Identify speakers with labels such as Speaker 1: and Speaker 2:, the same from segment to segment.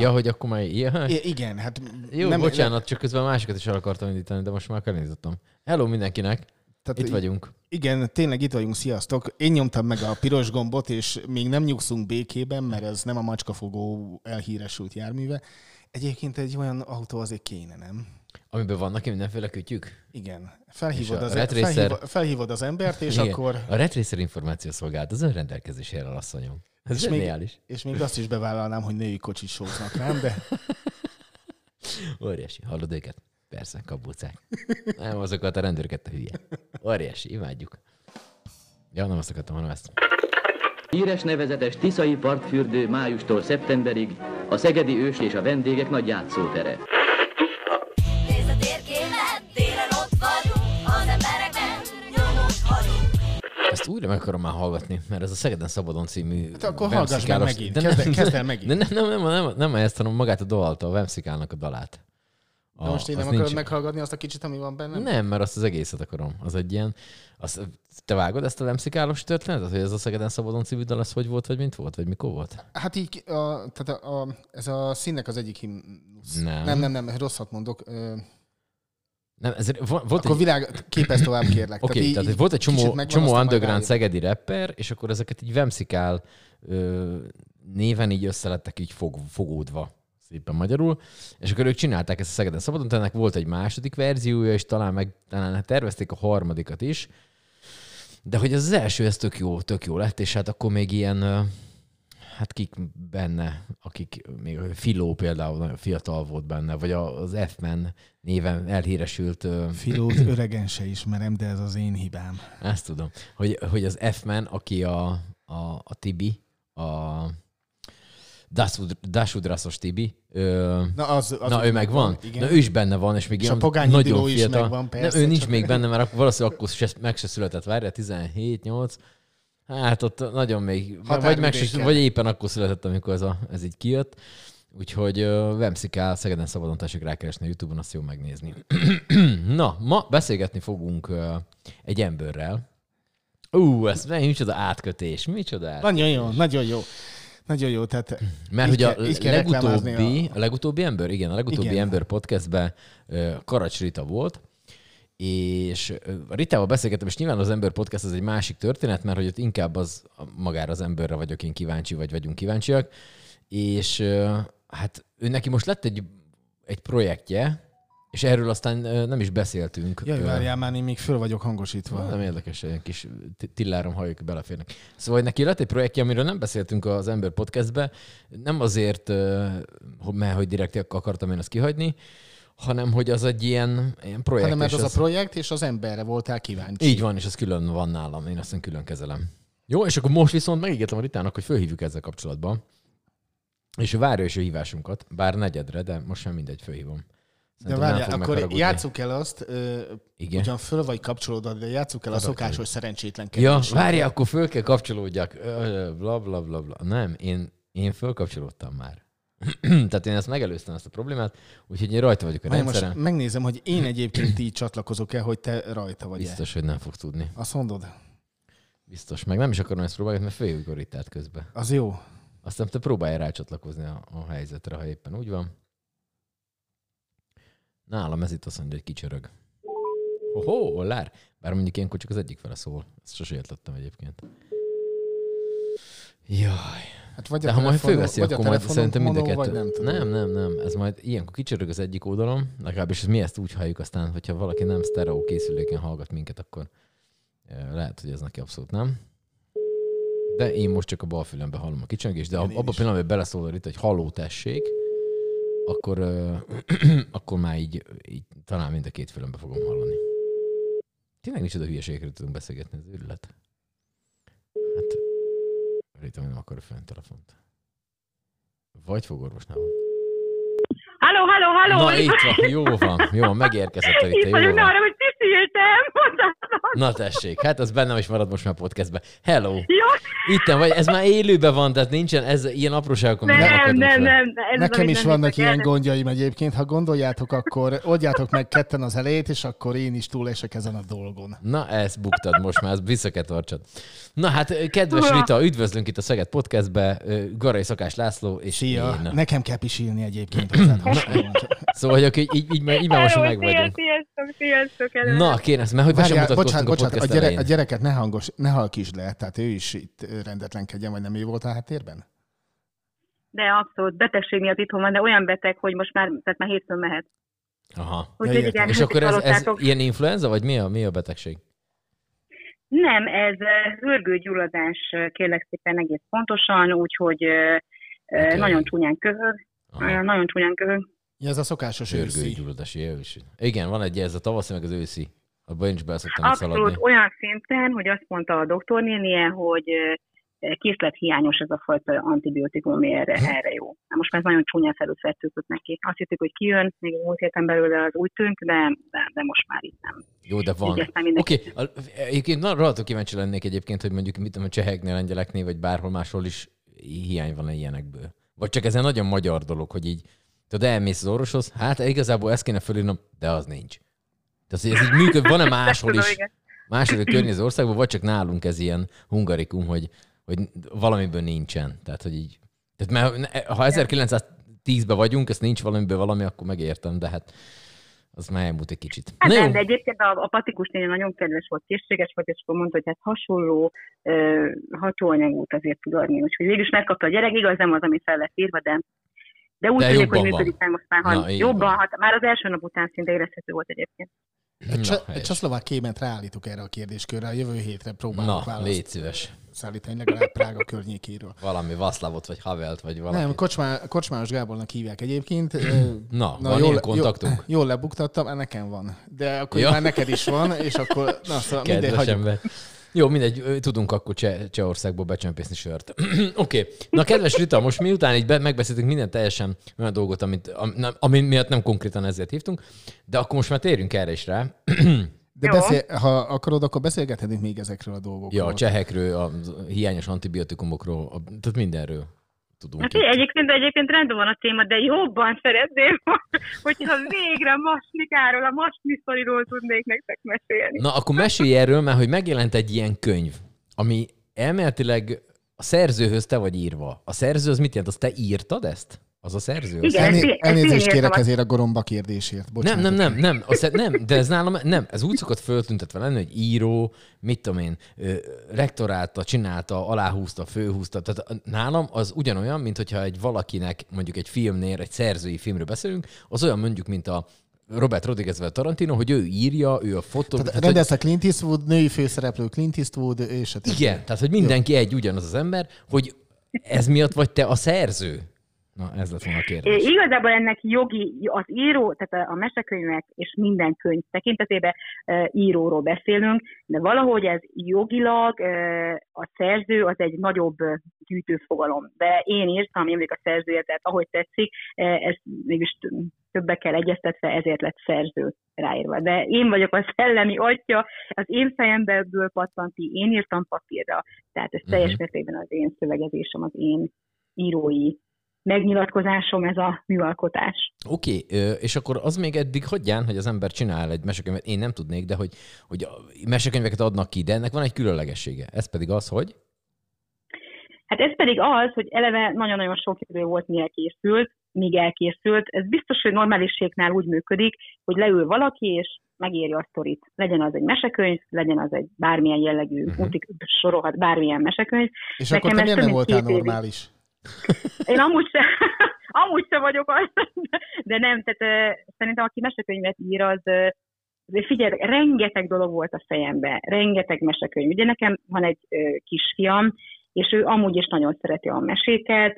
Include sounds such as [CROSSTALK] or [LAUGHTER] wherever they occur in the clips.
Speaker 1: Ja, hogy akkor már... Ja.
Speaker 2: I- igen, hát
Speaker 1: Jó, nem, bocsánat, csak közben másikat is el akartam indítani, de most már elindítottam. Hello mindenkinek,
Speaker 2: tehát
Speaker 1: itt vagyunk.
Speaker 2: Igen, tényleg itt vagyunk, sziasztok. Én nyomtam meg a piros gombot, és még nem nyugszunk békében, mert ez nem a macskafogó elhíresült járműve. Egyébként egy olyan autó azért kéne, nem?
Speaker 1: Amiben vannak mindenféle kütyük.
Speaker 2: Igen. Felhívod, az,
Speaker 1: Red Racer-
Speaker 2: felhívod, felhívod az embert, és
Speaker 1: Igen.
Speaker 2: akkor...
Speaker 1: A Red Racer információ szolgálat az önrendelkezésére, asszonyom. Ez
Speaker 2: És még-
Speaker 1: zseniális.
Speaker 2: És még azt is bevállalnám, hogy női kocsit sóznak rám, de [LAUGHS]
Speaker 1: Óriási. Hallod őket? Persze, kabucák. Nem azokat a rendőröket a hülye. Óriási, imádjuk. Ja, nem azt akartam, hanem ezt.
Speaker 3: Híres nevezetes Tiszai partfürdő májustól szeptemberig a szegedi ős és a vendégek nagy játszótere.
Speaker 1: Ezt újra meg akarom már hallgatni, mert ez a Szegeden Szabadon című...
Speaker 2: Hát akkor hallgass meg megint.
Speaker 1: De
Speaker 2: Kezd
Speaker 1: nem-
Speaker 2: kezd el megint.
Speaker 1: Nem, nem, nem, nem, nem ezt, hanem magát a dalt, a Vemszikálnak a dalát.
Speaker 2: de most én nem akarod
Speaker 1: nincs-
Speaker 2: meghallgatni azt a kicsit, ami van bennem?
Speaker 1: Nem, mert azt az egészet akarom. Az egy ilyen... Az, te vágod ezt a Vemszikálos történetet, hogy ez a Szegeden Szabadon című dal, az hogy volt, vagy mint volt, vagy mikor volt?
Speaker 2: Hát így, a, tehát a, a, ez a színnek az egyik himnusz.
Speaker 1: Nem.
Speaker 2: Nem, nem, nem, rosszat mondok. Ö,
Speaker 1: Nem, ez, vo- volt
Speaker 2: Akkor
Speaker 1: egy...
Speaker 2: világ, képez tovább kérlek.
Speaker 1: Oké, okay, tehát,
Speaker 2: így
Speaker 1: volt egy csomó, csomó underground szegedi rapper, és akkor ezeket így Vemszikál ö, néven így összelettek így fog, fogódva szépen magyarul, és akkor ők csinálták ezt a Szegeden Szabadon, tehát ennek volt egy második verziója, és talán meg talán tervezték a harmadikat is, de hogy az, első, ez tök jó, tök jó lett, és hát akkor még ilyen, hát kik benne, akik, még a Filó például nagyon fiatal volt benne, vagy a- az F-Man néven elhíresült ö,
Speaker 2: Filót [CLEARS THROAT] öregen se ismerem, de ez az én hibám.
Speaker 1: ezt tudom. Hogy, hogy az F-Man, aki a, a, a Tibi, a Dasudraszos Tibi, ö,
Speaker 2: Na, az, az
Speaker 1: na ő megvan?
Speaker 2: Igen.
Speaker 1: Na ő is benne van, és még
Speaker 2: És a Pogányi
Speaker 1: nagyon
Speaker 2: Diló is
Speaker 1: fiatal.
Speaker 2: megvan, persze,
Speaker 1: nem, ő nincs még benne, mert akkor valószínűleg akkor se, meg se született, várja, 17-8. Hát ott nagyon még, vagy, meg vagy éppen akkor született, amikor ez, a, ez így kijött. Úgyhogy uh, Vemszikál, Szegeden Szabadon tessék rákeresni a Youtube-on, azt jó megnézni. [CLEARS THROAT] Na, ma beszélgetni fogunk uh, egy emberrel. Ú, ez mennyi, micsoda átkötés, micsoda átkötés.
Speaker 2: Nagyon jó, nagyon jó. Nagyon jó, tehát
Speaker 1: Mert hogy a
Speaker 2: kell-
Speaker 1: legutóbbi, a... legutóbbi ember, igen, a legutóbbi
Speaker 2: Igen.
Speaker 1: igen. ember podcastben uh, Karacs Rita volt, és a Ritával beszélgettem, és nyilván az ember podcast az egy másik történet, mert hogy ott inkább az magára az emberre vagyok én kíváncsi, vagy vagyunk kíváncsiak, és hát ő neki most lett egy, egy projektje, és erről aztán nem is beszéltünk.
Speaker 2: jaj, várjál már, én még föl vagyok hangosítva.
Speaker 1: nem érdekes, egy kis tillárom hajok beleférnek. Szóval neki lett egy projektje, amiről nem beszéltünk az Ember Podcastbe, nem azért, mert hogy direkt akartam én ezt kihagyni, hanem hogy az egy ilyen, ilyen projekt.
Speaker 2: Hanem mert
Speaker 1: és
Speaker 2: az, a projekt, és az emberre voltál kíváncsi.
Speaker 1: Így van, és az külön van nálam, én azt külön kezelem. Jó, és akkor most viszont megígértem a Ritának, hogy fölhívjuk ezzel kapcsolatban. És várja is a hívásunkat, bár negyedre, de most sem mindegy, fölhívom.
Speaker 2: De
Speaker 1: Szerintem
Speaker 2: várjál, akkor játsszuk el azt, ö,
Speaker 1: Igen.
Speaker 2: ugyan föl vagy kapcsolódva, de játsszuk el a szokásos szerencsétlen
Speaker 1: Ja, várjál, akkor föl kell kapcsolódjak. Bla, bla, bla, bla. Nem, én, én fölkapcsolódtam már. [CLEARS THROAT] Tehát én ezt megelőztem, ezt a problémát, úgyhogy én rajta vagyok a
Speaker 2: Várjál, most
Speaker 1: rendszeren.
Speaker 2: megnézem, hogy én [CLEARS THROAT] egyébként így csatlakozok-e, hogy te rajta vagy
Speaker 1: Biztos, hogy nem fog tudni.
Speaker 2: Azt mondod?
Speaker 1: Biztos. Meg nem is akarom ezt próbálni, mert ritát közben.
Speaker 2: Az jó.
Speaker 1: Aztán te próbálj rácsatlakozni a, a helyzetre, ha éppen úgy van. Nálam ez itt azt mondja, hogy kicsörög. Hoho, lár. Bár mondjuk ilyenkor csak az egyik fele szól. Ezt sose értettem egyébként. Jaj.
Speaker 2: Hát vagy
Speaker 1: De
Speaker 2: a
Speaker 1: ha majd fölveszi, akkor majd szerintem mind a kettő.
Speaker 2: Nem, tudom.
Speaker 1: nem, nem, nem. Ez majd ilyenkor kicsörög az egyik oldalon, legalábbis mi ezt úgy halljuk, aztán, hogyha valaki nem sztereó készüléken hallgat minket, akkor eh, lehet, hogy ez neki abszolút nem. De én most csak a bal fülembe hallom a kicsöngést, de
Speaker 2: én
Speaker 1: abban a pillanatban hogy beleszól itt, hogy halló tessék, akkor, [CLEARS THROAT] akkor már így, így talán mind a két fülembe fogom hallani. Tényleg nincs oda hülyeségről tudunk beszélgetni, ez őrület. Hát, Rita nem akar fönn telefont. Vagy fogorvosnál van.
Speaker 4: Halló, halló, halló!
Speaker 1: Na itt van, jó van, jó van, megérkezett a
Speaker 4: Itt
Speaker 1: jó van.
Speaker 4: arra, hogy mondhatom.
Speaker 1: Na tessék, hát az bennem is marad most már podcastbe. Hello!
Speaker 4: Jó,
Speaker 1: Itten vagy, ez már élőben van, tehát nincsen, ez ilyen apróságokon
Speaker 4: nem, nem,
Speaker 1: le.
Speaker 4: nem. Ez
Speaker 2: Nekem is
Speaker 4: nem
Speaker 2: vannak ilyen
Speaker 4: el.
Speaker 2: gondjaim egyébként. Ha gondoljátok, akkor oldjátok meg ketten az elejét, és akkor én is túlesek ezen a dolgon.
Speaker 1: Na, ezt buktad most már, ezt vissza kell tartsad. Na hát, kedves. Rita, üdvözlünk itt a Szeged Podcastbe, Garai Szakás László és
Speaker 2: Szia!
Speaker 1: én.
Speaker 2: Nekem kell pisilni egyébként. [CLEARS THROAT] hozzád.
Speaker 1: Szóval, hogy akkor így, így, így, már- így már most meg vagyunk.
Speaker 4: Sziasztok, sziasztok. hello.
Speaker 1: Na, ezt, mert hogy sem
Speaker 2: Várjál,
Speaker 1: mutatkoztunk
Speaker 2: bocsánat,
Speaker 1: a
Speaker 2: bocsánat, a, gyere, a gyereket ne, hangos, ne halkítsd le, tehát ő is itt rendetlenkedjen, vagy nem ő volt a háttérben?
Speaker 4: De abszolút, betegség miatt itthon van, de olyan beteg, hogy most már, tehát már hétfőn mehet.
Speaker 1: Aha.
Speaker 4: Úgyhogy
Speaker 2: értem.
Speaker 4: igen,
Speaker 1: És akkor ez, ez ilyen influenza, vagy mi a, mi a betegség?
Speaker 4: Nem, ez hörgőgyulladás, kérlek szépen egész pontosan, úgyhogy
Speaker 1: Oké.
Speaker 4: nagyon csúnyán köhög.
Speaker 1: Aha.
Speaker 4: Nagyon csúnyán köhög.
Speaker 2: Ja, ez a szokásos őszi.
Speaker 1: Sörgőgyulladási ősi. Igen, van egy, ez a tavaszi, meg az őszi. Abban én is be szoktam
Speaker 4: Abszolút
Speaker 1: szaladni.
Speaker 4: olyan szinten, hogy azt mondta a doktornénie, hogy készlethiányos ez a fajta antibiotikum, ami erre, erre jó. Na, most már ez nagyon csúnyán felülfertőzött neki. Azt hittük, hogy kijön, még múlt héten belőle az új tünk, de, de, de most már itt nem.
Speaker 1: Jó, de van. Oké, okay. egyébként rohadtul kíváncsi lennék egyébként, hogy mondjuk mit tudom, a cseheknél, lengyeleknél, vagy bárhol máshol is hiány van-e ilyenekből. Vagy csak ez egy nagyon magyar dolog, hogy így, tudod, elmész az orvoshoz, hát igazából ezt kéne fölírnom, de az nincs. Tehát, ez így működik, van-e [LAUGHS] máshol is, máshol a környező országban, vagy csak nálunk ez ilyen hungarikum, hogy, hogy valamiből nincsen. Tehát, hogy így, tehát mert ha 1910-ben vagyunk, ezt nincs valamiből valami, akkor megértem, de hát az már elmúlt egy kicsit.
Speaker 4: Hát
Speaker 1: Na jó.
Speaker 4: nem, de egyébként a, a patikus néni nagyon kedves volt, készséges volt, és akkor mondta, hogy hát hasonló ö, hatóanyagot azért tud adni. Úgyhogy végül is megkapta a gyerek, igaz nem az, ami fel lett írva, de, de úgy
Speaker 1: De
Speaker 4: hogy működik, mert most már
Speaker 1: Na,
Speaker 4: jobban, hát már az első nap után szinte érezhető volt egyébként.
Speaker 2: Egy,
Speaker 1: Na,
Speaker 2: csa- egy
Speaker 1: helyes.
Speaker 2: csaszlovák kément ráállítok erre a kérdéskörre. A jövő hétre próbálok
Speaker 1: Na,
Speaker 2: választ
Speaker 1: légy szíves.
Speaker 2: Szállítani legalább Prága környékéről.
Speaker 1: Valami Vaszlavot, vagy Havelt, vagy valami.
Speaker 2: Nem, Kocsmá, Kocsmáros Gábornak hívják egyébként. Ö,
Speaker 1: Na, van ilyen kontaktunk?
Speaker 2: Jól, jól lebuktattam, nekem van. De akkor
Speaker 1: Ja.
Speaker 2: már neked is van, és akkor, na szóval mindegy, hagyjuk.
Speaker 1: ember. Jó, mindegy, tudunk akkor Cseh, Csehországból becsempészni sört. [CLEARS THROAT] Oké. Okay. Na, kedves Rita, most miután így be, megbeszéltünk minden teljesen olyan dolgot, amit, am, nem, ami miatt nem konkrétan ezért hívtunk, de akkor most már térjünk erre is rá. [CLEARS THROAT]
Speaker 2: De
Speaker 4: Jó.
Speaker 2: beszél, ha akarod, akkor beszélgethetünk még ezekről a dolgokról.
Speaker 1: Ja, a csehekről, a hiányos antibiotikumokról, a, tehát mindenről tudunk.
Speaker 4: Hát egyébként, egyébként rendben van a téma, de jobban szeretném, [LAUGHS] hogyha végre masnikáról, a masniszoriról tudnék nektek mesélni.
Speaker 1: Na, akkor mesélj erről, mert hogy megjelent egy ilyen könyv, ami elméletileg a szerzőhöz te vagy írva. A szerző az mit jelent? Azt te írtad ezt? Az a szerző?
Speaker 4: Igen.
Speaker 2: Elné-
Speaker 4: ezt én- én
Speaker 2: elnézést
Speaker 4: írtam
Speaker 2: kérek
Speaker 4: a-
Speaker 2: ezért a goromba kérdésért.
Speaker 1: Nem,
Speaker 2: Bocsánat.
Speaker 1: nem, nem, nem, az, nem, de ez nálam, nem, ez úgy szokott föltüntetve lenni, hogy író, mit tudom én, rektorálta, csinálta, aláhúzta, főhúzta, tehát nálam az ugyanolyan, mint hogyha egy valakinek, mondjuk egy filmnél, egy szerzői filmről beszélünk, az olyan mondjuk, mint a Robert Rodriguez a Tarantino, hogy ő írja, ő a fotó.
Speaker 2: Tehát
Speaker 1: tehát, hogy-
Speaker 2: rendezte Clint Eastwood, női főszereplő Clint Eastwood, és a.
Speaker 1: Igen, tehát hogy mindenki egy ugyanaz az ember, hogy ez miatt vagy te a szerző? Na, ez lett volna a
Speaker 4: É,
Speaker 1: kérdés.
Speaker 4: Igazából ennek jogi, az író, tehát a- a mesekönyvek és minden könyv tekintetében e, íróról beszélünk, de valahogy ez jogilag e, a szerző az egy nagyobb e, gyűjtőfogalom. De én írtam, vagyok a szerzője, tehát ahogy tetszik, e, ez mégis többekkel egyeztetve, ezért lett szerző ráírva. De én vagyok a szellemi atya, az én fejemből pattant ki, én írtam papírra, tehát ez teljes
Speaker 1: Mhm.
Speaker 4: mértékben az én szövegezésem, az én írói megnyilatkozásom ez a műalkotás.
Speaker 1: Oké, okay, és akkor az még eddig hagyján, hogy az ember csinál egy mesekönyvet, én nem tudnék, de hogy, hogy a mesekönyveket adnak ki, de ennek van egy különlegessége. Ez pedig az, hogy
Speaker 4: Hát ez pedig az, hogy eleve nagyon-nagyon sok idő volt, mi elkészült, míg elkészült. Ez biztos, hogy normálisségnál úgy működik, hogy leül valaki, és megírja a sztorit. Legyen az egy mesekönyv, legyen az egy bármilyen jellegű, uh-huh. útik, sorolhat bármilyen mesekönyv.
Speaker 2: És
Speaker 4: Nekem
Speaker 2: akkor te miért nem voltál
Speaker 4: két évig. Én amúgy se, [LAUGHS] amúgy se vagyok az, de nem, tehát szerintem aki mesekönyvet ír, az azért figyelj, rengeteg dolog volt a fejemben, rengeteg mesekönyv. Ugye nekem van egy kisfiam, és ő amúgy is nagyon szereti a meséket,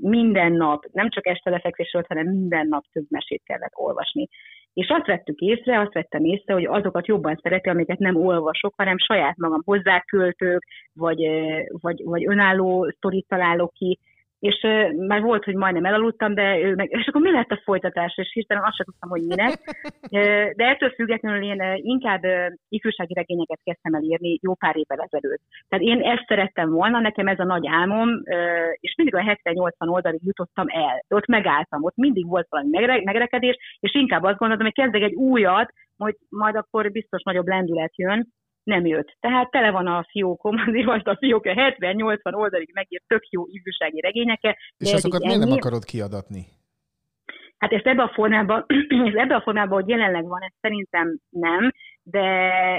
Speaker 4: minden nap, nem csak este lefekvésről, hanem minden nap több mesét kellett olvasni. És azt vettük észre, azt vettem észre, hogy azokat jobban szereti, amiket nem olvasok, hanem saját magam hozzáköltök, vagy, vagy, vagy önálló sztorit találok ki, és már volt, hogy majdnem elaludtam, de ő meg, és akkor mi lett a folytatás, és hirtelen azt sem tudtam, hogy minek. [LAUGHS] De ettől függetlenül én inkább ifjúsági regényeket kezdtem el írni jó pár évvel ezelőtt. Tehát én ezt szerettem volna, nekem ez a nagy álmom, és mindig a 70-80 oldalig jutottam el. Ott megálltam, ott mindig volt valami megre- megrekedés, és inkább azt gondoltam, hogy kezdek egy újat, majd, majd akkor biztos nagyobb lendület jön, nem jött. Tehát tele van a fiókom, [LAUGHS] azért most a fiók 70-80 oldalig megírt tök jó ifjúsági regényeket. de
Speaker 2: És azokat miért nem akarod kiadatni?
Speaker 4: Hát ezt ebben a formában, [CLEARS THROAT] ez ebben a formában, hogy jelenleg van, ez szerintem nem, de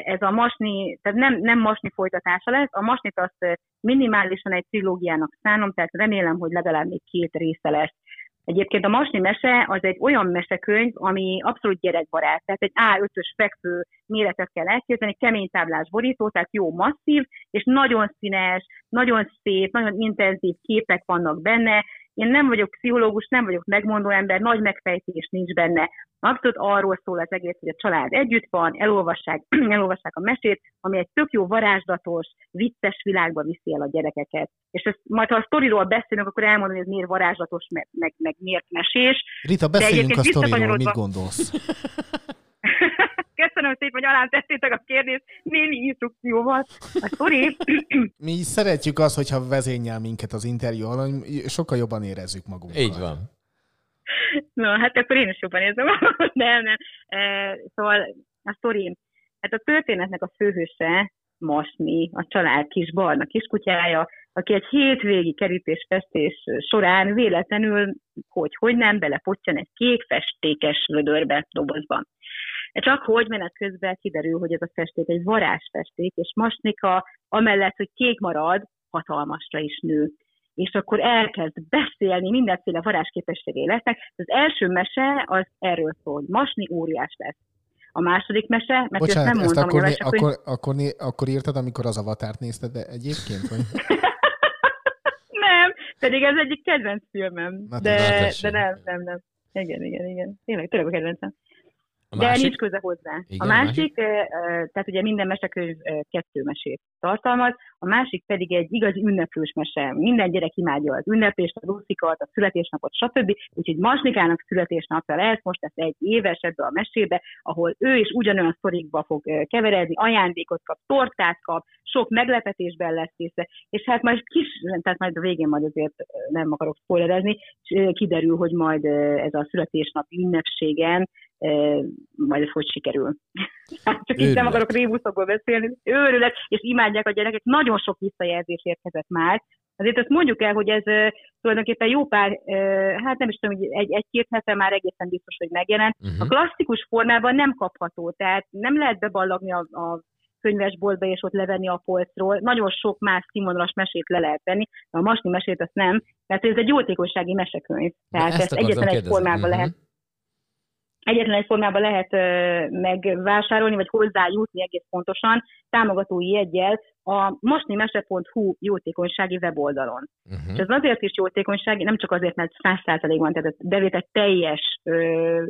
Speaker 4: ez a masni, tehát nem, nem masni folytatása lesz, a masnit azt minimálisan egy trilógiának szánom, tehát remélem, hogy legalább még két része lesz. Egyébként a Masni mese az egy olyan mesekönyv, ami abszolút gyerekbarát, tehát egy A5-ös fekvő méretet kell elképzelni, kemény táblás borító, tehát jó masszív, és nagyon színes, nagyon szép, nagyon intenzív képek vannak benne. Én nem vagyok pszichológus, nem vagyok megmondó ember, nagy megfejtés nincs benne. Abszolút arról szól az egész, hogy a család együtt van, elolvassák, [CLEARS THROAT] elolvassák a mesét, ami egy tök jó varázslatos, vicces világba viszi el a gyerekeket. És ezt, majd ha a sztoriról beszélünk, akkor elmondom, hogy ez miért varázslatos, meg, meg, meg miért mesés.
Speaker 2: Rita, beszéljünk a sztoriról, mit gondolsz? [LAUGHS]
Speaker 4: Köszönöm szépen, hogy alám tettétek a kérdést némi instrukcióval. A sztori, [CLEARS THROAT]
Speaker 2: Mi szeretjük azt, hogyha vezényel minket az interjú alatt, sokkal jobban érezzük magunkat.
Speaker 1: Így van.
Speaker 4: Na, hát akkor én is jobban érzem. [LAUGHS] nem, nem. E, szóval a sztori, hát a történetnek a főhőse Masni, a család kis barna kiskutyája, aki egy hétvégi kerítésfestés során véletlenül, hogy, hogy nem, belepottyan egy kék festékes vödörbe dobozban. Csak hogy menet közben kiderül, hogy ez a festék egy varázsfesték, és Masnika amellett, hogy kék marad, hatalmasra is nő és akkor elkezd beszélni, mindenféle varázsképességei lesznek. Az első mese az erről szól, hogy Masni óriás lesz. A második mese, mert
Speaker 2: Bocsánat,
Speaker 4: ezt nem
Speaker 2: ezt
Speaker 4: mondtam,
Speaker 2: akkor,
Speaker 4: hogy a
Speaker 2: né-
Speaker 4: mesekönyv...
Speaker 2: akkor, akkor, akkor írtad, amikor az avatárt nézted de egyébként? Vagy? [LAUGHS]
Speaker 4: nem, pedig ez egyik kedvenc filmem.
Speaker 2: Na,
Speaker 4: de, de nem, nem, nem. Igen, igen, igen. Tényleg, tényleg a kedvencem.
Speaker 1: A
Speaker 4: De
Speaker 1: másik?
Speaker 4: nincs köze hozzá.
Speaker 1: Igen,
Speaker 4: a másik, ö, tehát ugye minden mesekönyv kettő mesét tartalmaz, a másik pedig egy igazi ünneplős mese. Minden gyerek imádja az ünneplést, a ruszikat, a születésnapot, stb. Úgyhogy Masnikának születésnapja lesz, most lesz egy éves ebbe a mesébe, ahol ő is ugyanolyan szorikba fog keveredni, ajándékot kap, tortát kap, sok meglepetésben lesz része, és hát majd kis, tehát majd a végén majd azért nem akarok spoilerezni, kiderül, hogy majd ez a születésnapi ünnepségen majd ez hogy sikerül. [LAUGHS] Hát Csak itt nem akarok rébuszokból beszélni. Őrület, és imádják a gyerekek. Nagyon sok visszajelzés érkezett már. Azért azt mondjuk el, hogy ez tulajdonképpen jó pár, hát nem is tudom, hogy egy- egy-két hete már egészen biztos, hogy megjelent. A
Speaker 1: Uh-huh.
Speaker 4: klasszikus formában nem kapható, tehát nem lehet beballagni a, a könyvesboltba és ott levenni a polcról. Nagyon sok más színvonalas mesét le lehet venni, de a masni mesét azt nem, mert ez egy jótékonysági mesekönyv. Tehát ezt, egyetlen egy formában
Speaker 1: Mhm.
Speaker 4: lehet egyetlen egy formában lehet megvásárolni, vagy hozzájutni egész pontosan támogatói jegyel a masnimese.hu jótékonysági weboldalon.
Speaker 1: Uh-huh.
Speaker 4: És ez azért is jótékonysági, nem csak azért, mert 100%-ban, tehát a bevétel teljes ö,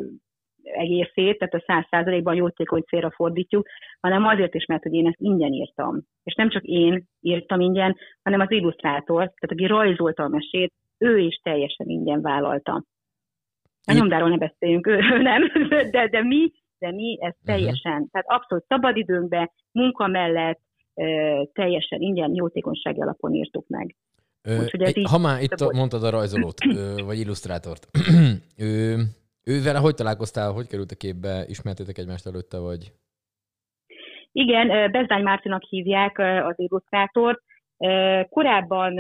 Speaker 4: egészét, tehát a 100%-ban jótékony célra fordítjuk, hanem azért is, mert hogy én ezt ingyen írtam. És nem csak én írtam ingyen, hanem az illusztrátor, tehát aki rajzolta a mesét, ő is teljesen ingyen vállalta. A nyomdáról ne beszéljünk, ő, ő nem, [LAUGHS] de, de mi, de mi ez teljesen, tehát abszolút szabadidőnkben, munka mellett, teljesen ingyen, jótékonysági alapon írtuk meg.
Speaker 1: Ö,
Speaker 4: Úgyhogy
Speaker 1: egy-
Speaker 4: így
Speaker 1: ha már itt
Speaker 4: volt.
Speaker 1: mondtad a rajzolót, ö, [CLEARS THROAT] vagy illusztrátort, ő, ővel hogy találkoztál, hogy került a képbe, ismertétek egymást előtte, vagy?
Speaker 4: Igen, Bezdány Mártinak hívják az illusztrátort. Korábban,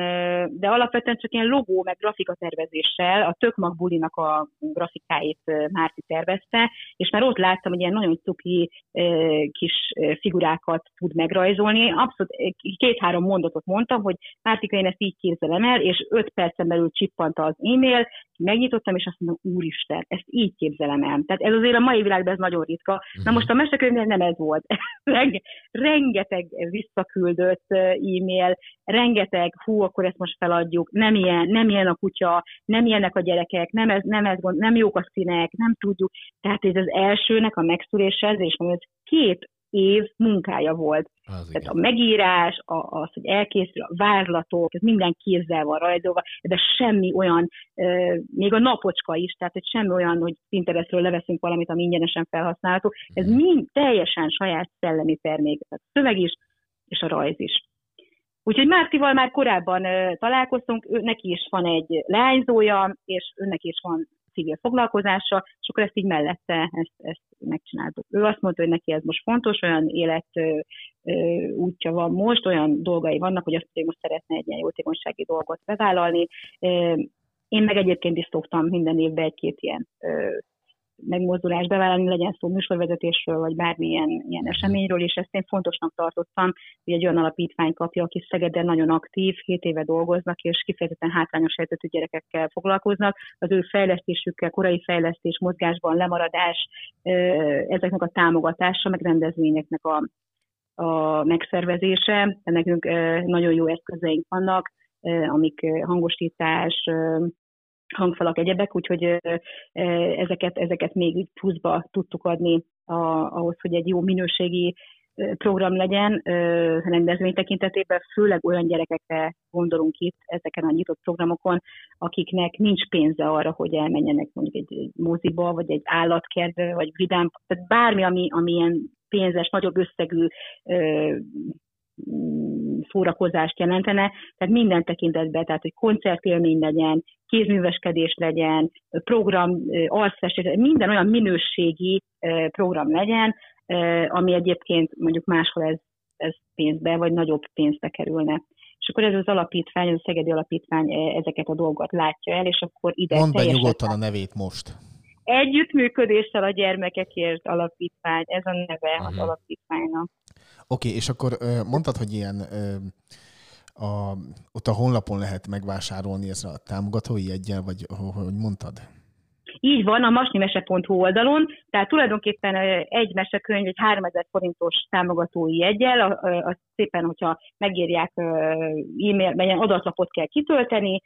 Speaker 4: de alapvetően csak ilyen logó, meg grafikatervezéssel, a Tökmag bulinak a grafikáit Márti tervezte, és már ott láttam, hogy ilyen nagyon cuki kis figurákat tud megrajzolni. Abszolút két-három mondatot mondtam, hogy Mártika, én ezt így képzelem el, és öt percen belül csippant az e-mail, megnyitottam, és azt mondom, úristen, ezt így képzelem el. Tehát ez azért a mai világban ez nagyon ritka. Na most a mesekönyvnél nem ez volt. [LAUGHS] Renge- rengeteg visszaküldött e-mail, rengeteg, hú, akkor ezt most feladjuk, nem ilyen, nem ilyen a kutya, nem ilyenek a gyerekek, nem, ez, nem, ez gond, nem jók a színek, nem tudjuk. Tehát ez az elsőnek a megszűrése, és mondom, hogy két év munkája volt.
Speaker 1: Az
Speaker 4: Tehát
Speaker 1: igen.
Speaker 4: a megírás, a, az, hogy elkészül, a vázlatok, ez minden kézzel van rajzolva, de semmi olyan, még a napocska is, tehát hogy semmi olyan, hogy Pinterestről leveszünk valamit, ami ingyenesen felhasználható. Ez mind teljesen saját szellemi termék, a szöveg is, és a rajz is. Úgyhogy Mártival már korábban találkoztunk, ő, neki is van egy leányzója, és őnek is van civil foglalkozása, és akkor ezt így mellette ezt, ezt megcsináltuk. Ő azt mondta, hogy neki ez most fontos, olyan élet útja van most, olyan dolgai vannak, hogy azt hogy most szeretne egy ilyen jótékonysági dolgot bevállalni. Én meg egyébként is szoktam minden évben egy-két ilyen megmozdulás bevállalni, legyen szó műsorvezetésről, vagy bármilyen ilyen eseményről, és ezt én fontosnak tartottam, hogy egy olyan alapítvány kapja, aki Szegeden nagyon aktív, 7 éve dolgoznak, és kifejezetten hátrányos helyzetű gyerekekkel foglalkoznak. Az ő fejlesztésükkel, korai fejlesztés, mozgásban lemaradás, ezeknek a támogatása, meg rendezvényeknek a, a megszervezése. Nekünk nagyon jó eszközeink vannak, amik hangosítás, hangfalak, egyebek, úgyhogy ezeket, ezeket még pluszba tudtuk adni a, ahhoz, hogy egy jó minőségi program legyen rendezvény tekintetében, főleg olyan gyerekekre gondolunk itt ezeken a nyitott programokon, akiknek nincs pénze arra, hogy elmenjenek mondjuk egy, moziba, vagy egy állatkertbe, vagy vidám, tehát bármi, ami, ami ilyen pénzes, nagyobb összegű szórakozást jelentene, tehát minden tekintetben, tehát hogy koncertélmény legyen, kézműveskedés legyen, program, arcfestés, minden olyan minőségi program legyen, ami egyébként mondjuk máshol ez, ez pénzbe, vagy nagyobb pénzbe kerülne. És akkor ez az alapítvány, ez a Szegedi Alapítvány ezeket a dolgokat látja el, és akkor ide
Speaker 2: Mondd be nyugodtan a nevét most.
Speaker 4: Együttműködéssel a gyermekekért alapítvány, ez a neve az
Speaker 1: Mhm.
Speaker 4: alapítványnak.
Speaker 2: Oké, és akkor mondtad, hogy ilyen a, ott a honlapon lehet megvásárolni ezt a támogatói egyen, vagy ho- hogy mondtad?
Speaker 4: Így van, a masnimese.hu oldalon, tehát tulajdonképpen egy mesekönyv, egy 3000 forintos támogatói jegyel, a- ö, azt szépen, hogyha megírják e-mail, ilyen adatlapot kell kitölteni,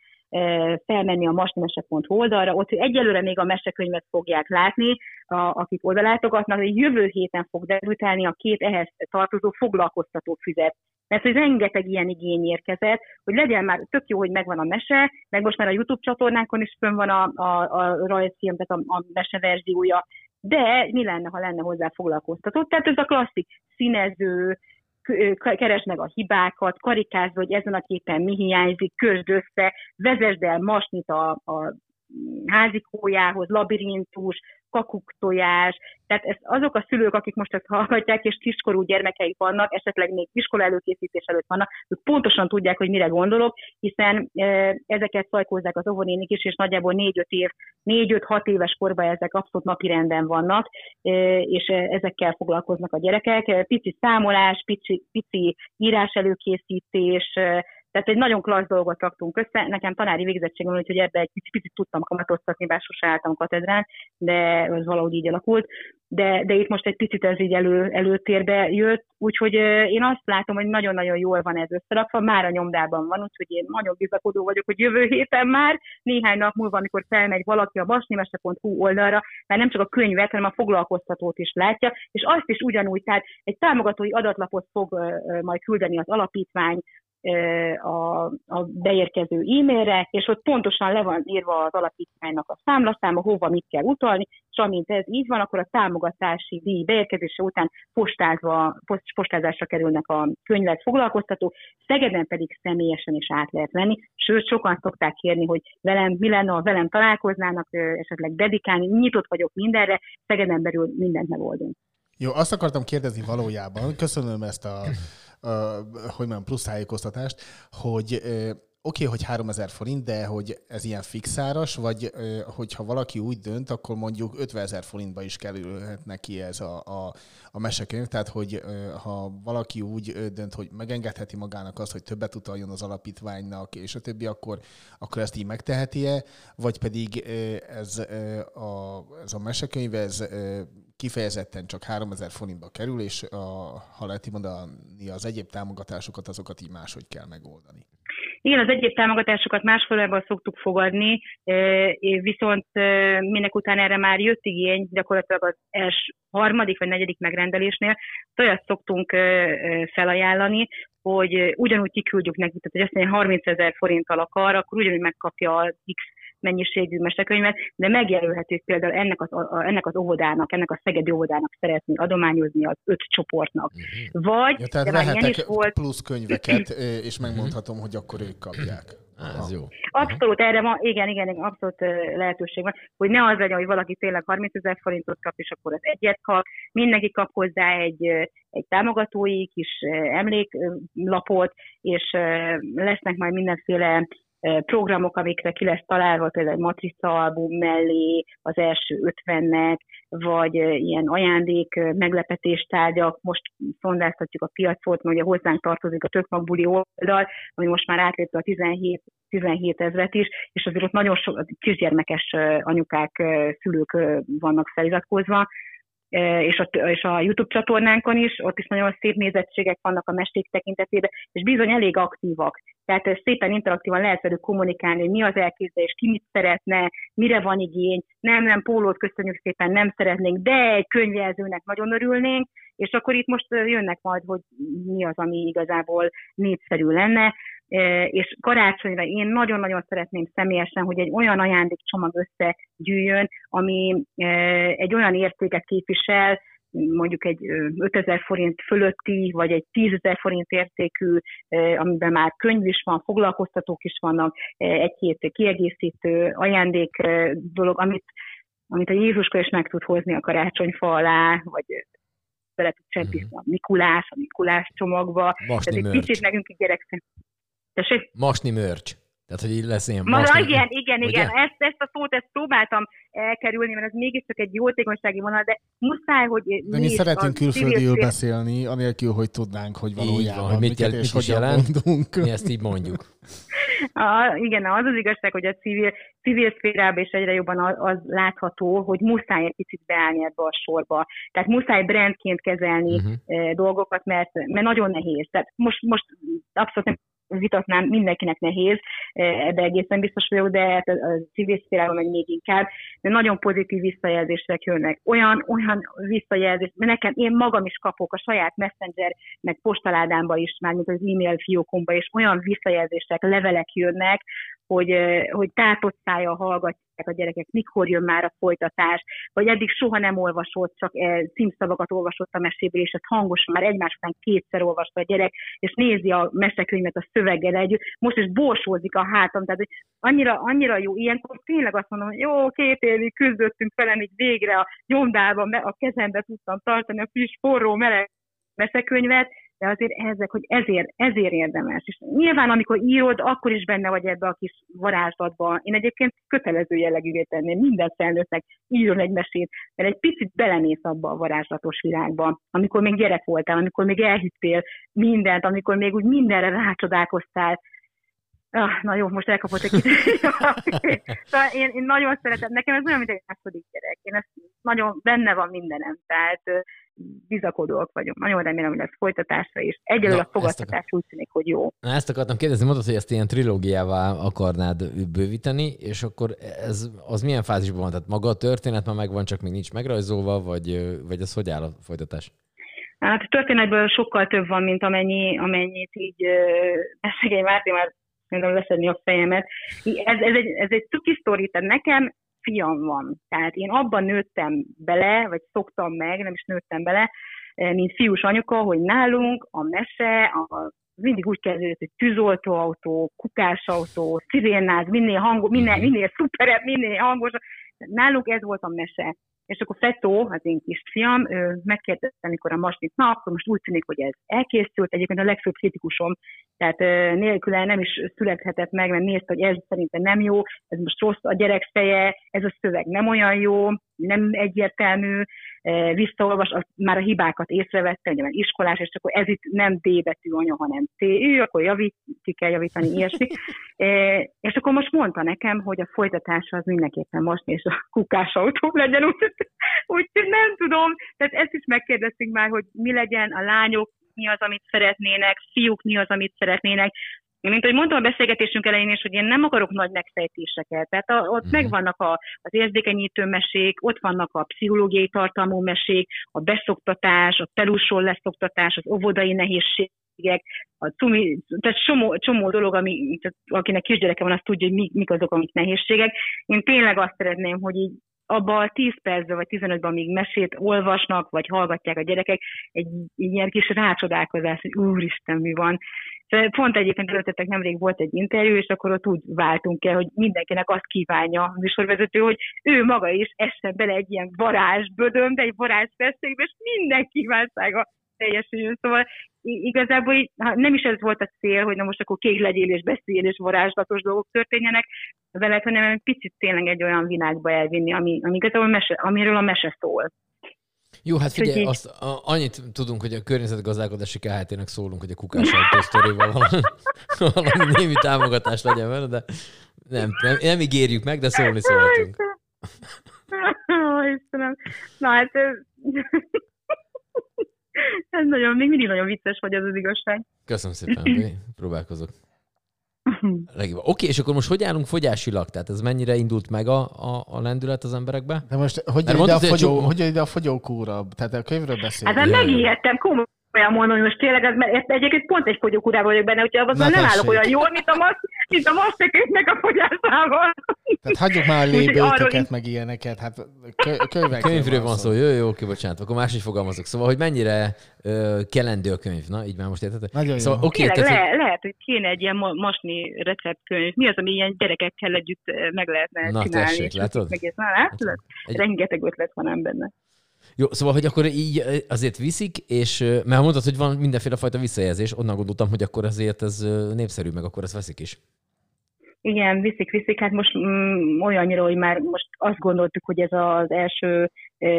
Speaker 4: felmenni a masnimese.hu oldalra, ott egyelőre még a mesekönyvet fogják látni, a, akik oda látogatnak, hogy jövő héten fog debütálni a két ehhez tartozó foglalkoztató füzet. Mert hogy rengeteg ilyen igény érkezett, hogy legyen már tök jó, hogy megvan a mese, meg most már a YouTube csatornánkon is fönn van a, a, a rajzfilm, tehát a, a mese verziója, de mi lenne, ha lenne hozzá foglalkoztató? Tehát ez a klasszik színező, keresd meg a hibákat, karikázd, hogy ezen a képen mi hiányzik, közd össze, vezesd el masnit a, a házikójához, labirintus, kakuktojás, tehát ez azok a szülők, akik most ezt hallgatják, és kiskorú gyermekeik vannak, esetleg még iskola előkészítés előtt vannak, ők pontosan tudják, hogy mire gondolok, hiszen e, ezeket szajkózzák az óvonénik is, és nagyjából 4-5 év, 4-5-6 éves korban ezek abszolút napirenden vannak, e, és e, ezekkel foglalkoznak a gyerekek. Pici számolás, pici, pici írás előkészítés, tehát egy nagyon klassz dolgot raktunk össze. Nekem tanári végzettségem van, úgyhogy ebbe egy picit, picit tudtam kamatoztatni, bár sose álltam katedrán, de ez valahogy így alakult. De, de itt most egy picit ez így elő, előtérbe jött, úgyhogy én azt látom, hogy nagyon-nagyon jól van ez összerakva, már a nyomdában van, úgyhogy én nagyon bizakodó vagyok, hogy jövő héten már, néhány nap múlva, amikor felmegy valaki a basnimese.hu oldalra, már nem csak a könyvet, hanem a foglalkoztatót is látja, és azt is ugyanúgy, tehát egy támogatói adatlapot fog majd küldeni az alapítvány, a, a beérkező e-mailre, és ott pontosan le van írva az alapítványnak a számlaszáma, hova mit kell utalni, és amint ez így van, akkor a támogatási díj beérkezése után postázva, post, postázásra kerülnek a könyvet foglalkoztató, Szegeden pedig személyesen is át lehet venni, sőt, sokan szokták kérni, hogy velem, mi lenne, ha velem találkoznának, esetleg dedikálni, nyitott vagyok mindenre, Szegeden belül mindent megoldunk.
Speaker 2: Jó, azt akartam kérdezni valójában, köszönöm ezt a, hogy mondjam, plusz tájékoztatást, hogy oké, okay, hogy 3000 forint, de hogy ez ilyen fixáras, vagy hogyha valaki úgy dönt, akkor mondjuk 50 ezer forintba is kerülhet neki ez a, a, a mesekönyv. Tehát, hogy ha valaki úgy dönt, hogy megengedheti magának azt, hogy többet utaljon az alapítványnak, és a többi, akkor, akkor ezt így megteheti-e, vagy pedig ez a, ez a mesekönyv, ez kifejezetten csak 3000 forintba kerül, és a, ha lehet mondani, az egyéb támogatásokat, azokat így máshogy kell megoldani.
Speaker 4: Igen, az egyéb támogatásokat más formában szoktuk fogadni, viszont minek után erre már jött igény, gyakorlatilag az első, harmadik vagy negyedik megrendelésnél, olyat szoktunk felajánlani, hogy ugyanúgy kiküldjük neki, tehát hogy azt mondja, 30 ezer forinttal akar, akkor ugyanúgy megkapja az X mennyiségű mesekönyvet, de megjelölhetők például ennek az, a, ennek az óvodának, ennek a Szegedi óvodának szeretné adományozni az öt csoportnak. Uh-huh. Vagy,
Speaker 2: ja, tehát de már ilyen is volt... plusz könyveket, [CLEARS THROAT] és megmondhatom, hogy akkor ők kapják.
Speaker 1: Ez jó.
Speaker 4: Abszolút, erre van, igen, igen, igen, abszolút lehetőség van, hogy ne az legyen, hogy valaki tényleg 30 ezer forintot kap, és akkor az egyet kap, mindenki kap hozzá egy, egy támogatói kis emléklapot, és lesznek majd mindenféle programok, amikre ki lesz találva, például egy matrica album mellé az első ötvennek, vagy ilyen ajándék meglepetéstárgyak. Most szondáztatjuk a piacot, mert ugye hozzánk tartozik a Tökmagbuli oldal, ami most már átlépte a 17, 17 ezret is, és azért ott nagyon sok kisgyermekes anyukák, szülők vannak feliratkozva, és a, és a YouTube csatornánkon is, ott is nagyon szép nézettségek vannak a mesék tekintetében, és bizony elég aktívak. Tehát szépen interaktívan lehet velük kommunikálni, hogy mi az elképzelés, ki mit szeretne, mire van igény. Nem, nem, pólót köszönjük szépen, nem szeretnénk, de egy könyvjelzőnek nagyon örülnénk, és akkor itt most jönnek majd, hogy mi az, ami igazából népszerű lenne. És karácsonyra én nagyon-nagyon szeretném személyesen, hogy egy olyan ajándékcsomag összegyűjjön, ami egy olyan értéket képvisel, mondjuk egy 5000 forint fölötti, vagy egy 10.000 forint értékű, amiben már könyv is van, foglalkoztatók is vannak, egy-két kiegészítő ajándék dolog, amit, amit a Jézuska is meg tud hozni a karácsonyfa alá, vagy bele tud csempészni a Mikulás, a Mikulás csomagba.
Speaker 1: Masni
Speaker 4: Tehát egy picit nekünk így gyerekszem.
Speaker 1: Tessék? Masni mörcs. Tehát, hogy így lesz ilyen
Speaker 4: Ma, masni... igen, igen, Ugye? igen. Ezt, ezt a szót ezt próbáltam elkerülni, mert ez mégiscsak egy jótékonysági vonal, de muszáj, hogy...
Speaker 2: De mi szeretünk külföldiül beszélni, anélkül, hogy tudnánk, hogy valójában van, hogy
Speaker 1: mit, jel, mit is jelent. Mondunk. Mi ezt így mondjuk. [LAUGHS]
Speaker 4: A, igen, az az igazság, hogy a civil, civil szférában is egyre jobban az, az látható, hogy muszáj egy picit beállni ebbe a sorba. Tehát muszáj brandként kezelni uh-huh. dolgokat, mert, mert nagyon nehéz. Tehát most, most abszolút nem vitatnám, mindenkinek nehéz, ebbe egészen biztos vagyok, de hát a civil szférában meg még inkább, de nagyon pozitív visszajelzések jönnek. Olyan, olyan visszajelzés, mert nekem én magam is kapok a saját messenger, meg postaládámba is, mármint az e-mail fiókomba, és olyan visszajelzések, levelek jönnek, hogy, hogy tátott szája hallgatják a gyerekek, mikor jön már a folytatás, vagy eddig soha nem olvasott, csak címszavakat olvasott a meséből, és ezt hangosan már egymás után kétszer olvasta a gyerek, és nézi a mesekönyvet a szöveggel együtt, most is borsózik a hátam, tehát hogy annyira, annyira jó, ilyenkor tényleg azt mondom, hogy jó, két évig küzdöttünk velem, így végre a nyomdában a kezembe tudtam tartani a friss, forró, meleg mesekönyvet, de azért ezek, hogy ezért, ezért érdemes. És nyilván, amikor írod, akkor is benne vagy ebbe a kis varázslatba. Én egyébként kötelező jellegűvé tenném minden felnőttnek írjon egy mesét, mert egy picit belemész abba a varázslatos világba, amikor még gyerek voltál, amikor még elhittél mindent, amikor még úgy mindenre rácsodálkoztál, Ah, na jó, most elkapott egy kicsit. [LAUGHS] szóval én, én nagyon szeretem, nekem ez olyan, mint egy második gyerek. Én ezt nagyon benne van mindenem, tehát bizakodóak vagyok. Nagyon remélem, hogy ez folytatásra is. Egyelőre a fogadtatás úgy tűnik, hogy jó.
Speaker 1: Na, ezt akartam kérdezni, mondod, hogy ezt ilyen trilógiává akarnád bővíteni, és akkor ez az milyen fázisban van? Tehát maga a történet már megvan, csak még nincs megrajzolva, vagy, vagy ez hogy áll a folytatás?
Speaker 4: Hát a történetből sokkal több van, mint amennyi, amennyit így Szegény Márti már szerintem leszedni a fejemet. Ez, ez egy, ez egy cuki sztori, tehát nekem fiam van. Tehát én abban nőttem bele, vagy szoktam meg, nem is nőttem bele, eh, mint fiús anyuka, hogy nálunk a mese, a, mindig úgy kezdődött, hogy tűzoltóautó, kukásautó, szirénáz, minél, hangos, minél, minél szuperebb, minél hangosabb. Nálunk ez volt a mese. És akkor Fetó, az én kisfiam, ő megkérdezte, amikor a masnit, na, akkor most úgy tűnik, hogy ez elkészült. Egyébként a legfőbb kritikusom, tehát nélküle nem is születhetett meg, mert nézte, hogy ez szerintem nem jó, ez most rossz a gyerek feje, ez a szöveg nem olyan jó, nem egyértelmű, visszaolvas, már a hibákat észrevette, hogy iskolás, és akkor ez itt nem D betű anya, hanem T, ő, akkor javít, ki kell javítani, ilyesmi. és akkor most mondta nekem, hogy a folytatása az mindenképpen most, és a kukás autó legyen, úgy, úgy nem tudom, tehát ezt is megkérdeztünk már, hogy mi legyen a lányok, mi az, amit szeretnének, fiúk mi az, amit szeretnének, mint ahogy mondtam a beszélgetésünk elején is, hogy én nem akarok nagy megfejtéseket. Tehát a, ott
Speaker 1: Mhm.
Speaker 4: megvannak a, az érzékenyítő mesék, ott vannak a pszichológiai tartalmú mesék, a beszoktatás, a perusról leszoktatás, az óvodai nehézségek, a cumi, tehát csomó, csomó dolog, ami, tehát akinek kisgyereke van, az tudja, hogy mi, mik azok, amik nehézségek. Én tényleg azt szeretném, hogy így abba a 10 percben vagy 15-ben, amíg mesét olvasnak, vagy hallgatják a gyerekek, egy, egy ilyen kis rácsodálkozás, hogy úristen, mi van. Pont egyébként előttetek nemrég volt egy interjú, és akkor ott úgy váltunk el, hogy mindenkinek azt kívánja a műsorvezető, hogy ő maga is essen bele egy ilyen varázsbödönbe, egy varázsfeszélybe, és minden kívánsága teljesüljön. Szóval igazából ha nem is ez volt a cél, hogy na most akkor kék legyél és beszél és varázslatos dolgok történjenek veled, hanem egy picit tényleg egy olyan világba elvinni, ami, ami igazából mese, amiről a mese szól.
Speaker 1: Jó, hát figyelj,
Speaker 4: Úgyhogy-
Speaker 1: azt, a, annyit tudunk, hogy a környezetgazdálkodási KHT-nek szólunk, hogy a kukás autósztorival valami, [LAUGHS] valami némi támogatás legyen vele, de nem, nem, nem ígérjük meg, de szólni szólhatunk.
Speaker 4: Ó, Istenem. Na hát, [LAUGHS] ez, nagyon, még mindig nagyon vicces vagy az az igazság.
Speaker 1: Köszönöm szépen, próbálkozok. Legjobb. Oké, és akkor most hogy állunk fogyásilag? Tehát ez mennyire indult meg a, a, a lendület az emberekbe?
Speaker 2: De most hogy ide, a
Speaker 1: mondtad,
Speaker 2: fogyó, hogy ide a fogyókúra? Tehát a könyvről beszélünk.
Speaker 4: Hát megijedtem, komolyan mondom, hogy most tényleg, ez, mert egyébként pont egy fogyókúrában vagyok benne, úgyhogy abban
Speaker 2: Na,
Speaker 4: nem állok
Speaker 2: tessék.
Speaker 4: olyan jól, mint a, mas, mint a mastekéknek a fogyásával.
Speaker 2: Tehát hagyjuk már a lébőtöket, meg ilyeneket. Hát kö- könyvekről
Speaker 1: Könyvről van szó, jó, jó, oké, bocsánat, akkor máshogy fogalmazok. Szóval, hogy mennyire ö, kelendő a könyv. Na, így már most érted?
Speaker 2: Nagyon jó.
Speaker 1: Szóval, oké,
Speaker 4: Tényleg
Speaker 1: tehát,
Speaker 4: le, lehet, hogy kéne egy ilyen ma- masni receptkönyv. Mi az, ami ilyen gyerekekkel együtt meg lehetne
Speaker 1: Na,
Speaker 4: csinálni?
Speaker 1: tessék,
Speaker 4: és
Speaker 1: látod?
Speaker 4: Meg ezt, na, látod?
Speaker 1: Egy-
Speaker 4: Rengeteg ötlet van ám benne.
Speaker 1: Jó, szóval, hogy akkor így ö, azért viszik, és ö, mert mondtad, hogy van mindenféle fajta visszajelzés, onnan gondoltam, hogy akkor azért ez ö, népszerű, meg akkor ezt veszik is.
Speaker 4: Igen, viszik, viszik. Hát most mm, olyannyira, hogy már most azt gondoltuk, hogy ez az első e,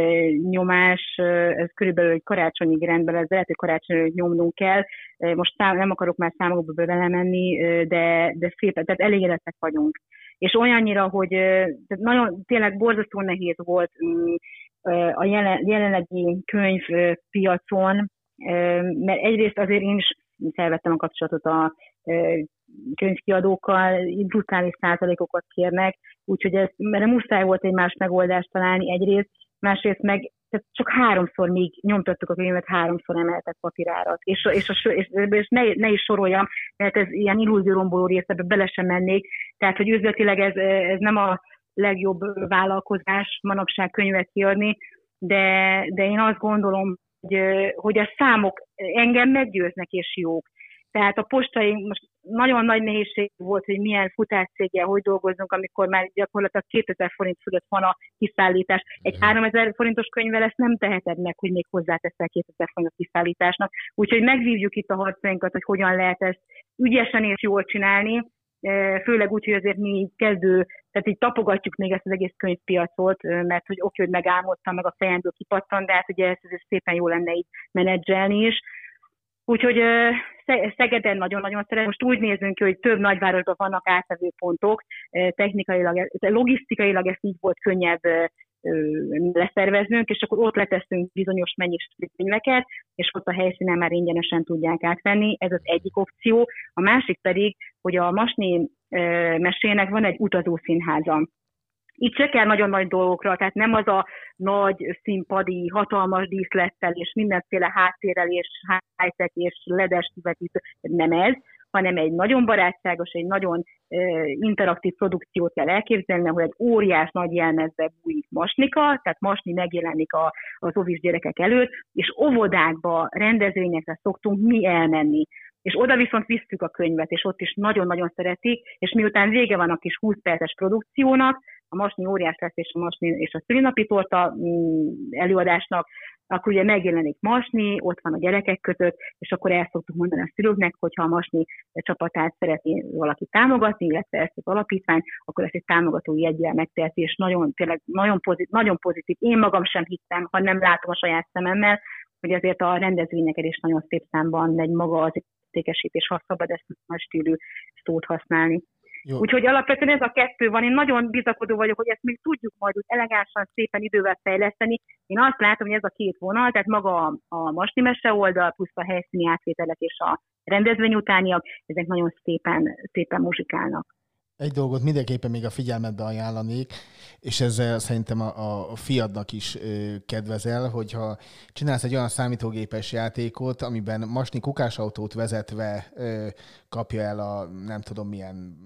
Speaker 4: nyomás, ez körülbelül egy karácsonyig rendben lesz, de lehet, hogy karácsonyig nyomnunk kell. Most szám, nem akarok már számokba belemenni, e, de, de szépen, tehát elégedettek vagyunk. És olyannyira, hogy tehát nagyon tényleg borzasztó nehéz volt mm, a jelen, jelenlegi könyvpiacon, mert egyrészt azért én is felvettem a kapcsolatot a könyvkiadókkal brutális százalékokat kérnek, úgyhogy ez, mert muszáj volt egy más megoldást találni egyrészt, másrészt meg tehát csak háromszor még nyomtattuk a könyvet, háromszor emeltek papírárat. És, és, és, és, és ne, ne, is soroljam, mert ez ilyen illúzióromboló rész, ebbe bele sem mennék. Tehát, hogy üzletileg ez, ez nem a legjobb vállalkozás manapság könyvet kiadni, de, de én azt gondolom, hogy, hogy a számok engem meggyőznek és jók. Tehát a postai most nagyon nagy nehézség volt, hogy milyen futáscéggel hogy dolgozzunk, amikor már gyakorlatilag 2000 forint fölött van a kiszállítás. Egy 3000 forintos könyvvel ezt nem teheted meg, hogy még hozzáteszel 2000 forint kiszállításnak. Úgyhogy megvívjuk itt a harcainkat, hogy hogyan lehet ezt ügyesen és jól csinálni, főleg úgy, hogy azért mi kezdő, tehát így tapogatjuk még ezt az egész könyvpiacot, mert hogy oké, hogy megálmodtam, meg a fejemből kipattan, de hát ugye ezt, ezt szépen jó lenne így menedzselni is. Úgyhogy Szegeden nagyon-nagyon szeret. Most úgy nézünk ki, hogy több nagyvárosban vannak átvevő pontok, technikailag, logisztikailag ezt így volt könnyebb leszerveznünk, és akkor ott leteszünk bizonyos mennyiségű könyveket, és ott a helyszínen már ingyenesen tudják átvenni. Ez az egyik opció. A másik pedig, hogy a Masni mesének van egy utazószínháza. Itt se kell nagyon nagy dolgokra, tehát nem az a nagy színpadi, hatalmas díszlettel és mindenféle háttérrel és high-tech és ledes kivetítő, nem ez, hanem egy nagyon barátságos, egy nagyon uh, interaktív produkciót kell elképzelni, ahol egy óriás nagy jelmezbe bújik Masnika, tehát Masni megjelenik a, az ovis gyerekek előtt, és óvodákba, rendezvényekre szoktunk mi elmenni. És oda viszont visszük a könyvet, és ott is nagyon-nagyon szeretik, és miután vége van a kis 20 perces produkciónak, a Masni óriás lesz és a Masni és a szülinapi torta előadásnak, akkor ugye megjelenik Masni, ott van a gyerekek között, és akkor el szoktuk mondani a szülőknek, hogyha a Masni csapatát szeretné valaki támogatni, illetve ezt az alapítvány, akkor ezt egy támogatói jegyel megteheti, és nagyon, tényleg nagyon pozitív, nagyon pozitív. Én magam sem hittem, ha nem látom a saját szememmel, hogy azért a rendezvényeket is nagyon szép számban megy maga az értékesítés, ha szabad ezt a stílű szót használni.
Speaker 2: Jó.
Speaker 4: Úgyhogy alapvetően ez a kettő van. Én nagyon bizakodó vagyok, hogy ezt még tudjuk majd úgy elegánsan, szépen idővel fejleszteni. Én azt látom, hogy ez a két vonal, tehát maga a, a Masni Mese oldal, plusz a helyszíni átvételek és a rendezvény utániak, ezek nagyon szépen, szépen muzsikálnak.
Speaker 2: Egy dolgot mindenképpen még a figyelmetbe ajánlanék, és ezzel szerintem a, a fiadnak is ö, kedvezel, hogyha csinálsz egy olyan számítógépes játékot, amiben Masni kukásautót vezetve ö, kapja el a nem tudom milyen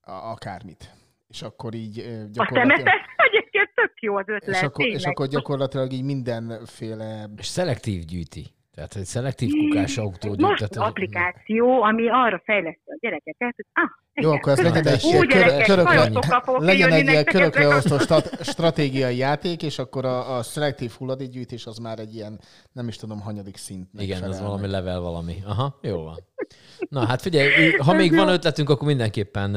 Speaker 2: a, akármit. És akkor így ö,
Speaker 4: A
Speaker 2: gyakorlatilag...
Speaker 4: szemetes egyébként tök jó az ötlet,
Speaker 2: És akkor, és akkor gyakorlatilag így mindenféle...
Speaker 1: És szelektív gyűjti. Tehát, hogy szelektív kukás autó gyűjt.
Speaker 4: Most
Speaker 1: tehát az-
Speaker 4: applikáció, ami arra fejleszti a gyerekeket, hogy ah,
Speaker 2: Jó, akkor ez legyen egy legyen egy körökre osztó stratégiai játék, és akkor a, a szelektív hulladékgyűjtés az már egy ilyen, nem is tudom, hanyadik szint.
Speaker 1: Igen, az valami level valami. Aha, jó van. Na hát figyelj, ha még van ötletünk, akkor mindenképpen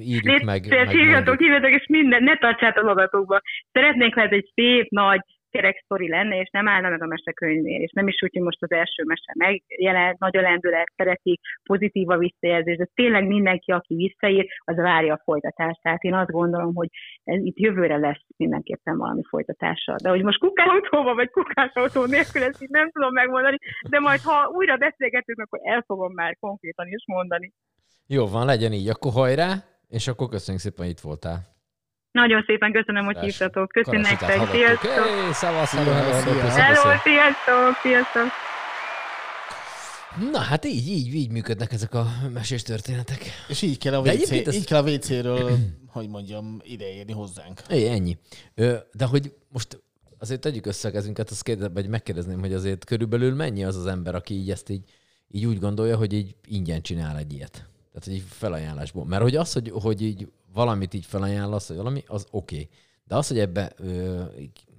Speaker 1: írjuk meg.
Speaker 4: Hívjatok, hívjatok, és minden, ne tartsátok magatokba. Szeretnénk, ez egy szép, nagy kerek sztori lenne, és nem állna meg a mesekönyvnél, és nem is úgy, hogy most az első mese megjelent, nagy a lendület, szeretik, pozitív a visszajelzés, de tényleg mindenki, aki visszaír, az várja a folytatást. Tehát én azt gondolom, hogy ez itt jövőre lesz mindenképpen valami folytatása. De hogy most kukásautóval vagy kukásautó nélkül, ezt így nem tudom megmondani, de majd ha újra beszélgetünk, akkor el fogom már konkrétan is mondani.
Speaker 1: Jó van, legyen így. Akkor hajrá, és akkor köszönjük szépen, hogy itt voltál.
Speaker 4: Nagyon szépen köszönöm, hogy hívtatok. Köszönöm nektek. Sziasztok!
Speaker 1: Hey, szavasz,
Speaker 2: Szia,
Speaker 1: hello, hello, hello,
Speaker 4: Hello, sziasztok, sziasztok!
Speaker 1: Na hát így, így, így működnek ezek a mesés történetek.
Speaker 2: És így kell a, WC,
Speaker 1: egyébként ez-
Speaker 2: így kell a WC-ről, [CLEARS THROAT] hogy mondjam, ideérni hozzánk.
Speaker 1: É, ennyi. De hogy most azért tegyük össze a kezünket, azt kérde, vagy megkérdezném, hogy azért körülbelül mennyi az az ember, aki így ezt így, így úgy gondolja, hogy így ingyen csinál egy ilyet. Tehát, így felajánlásból. Mert hogy az, hogy, hogy így valamit így felajánlasz, vagy valami, az oké. Okay. De az, hogy ebbe ö,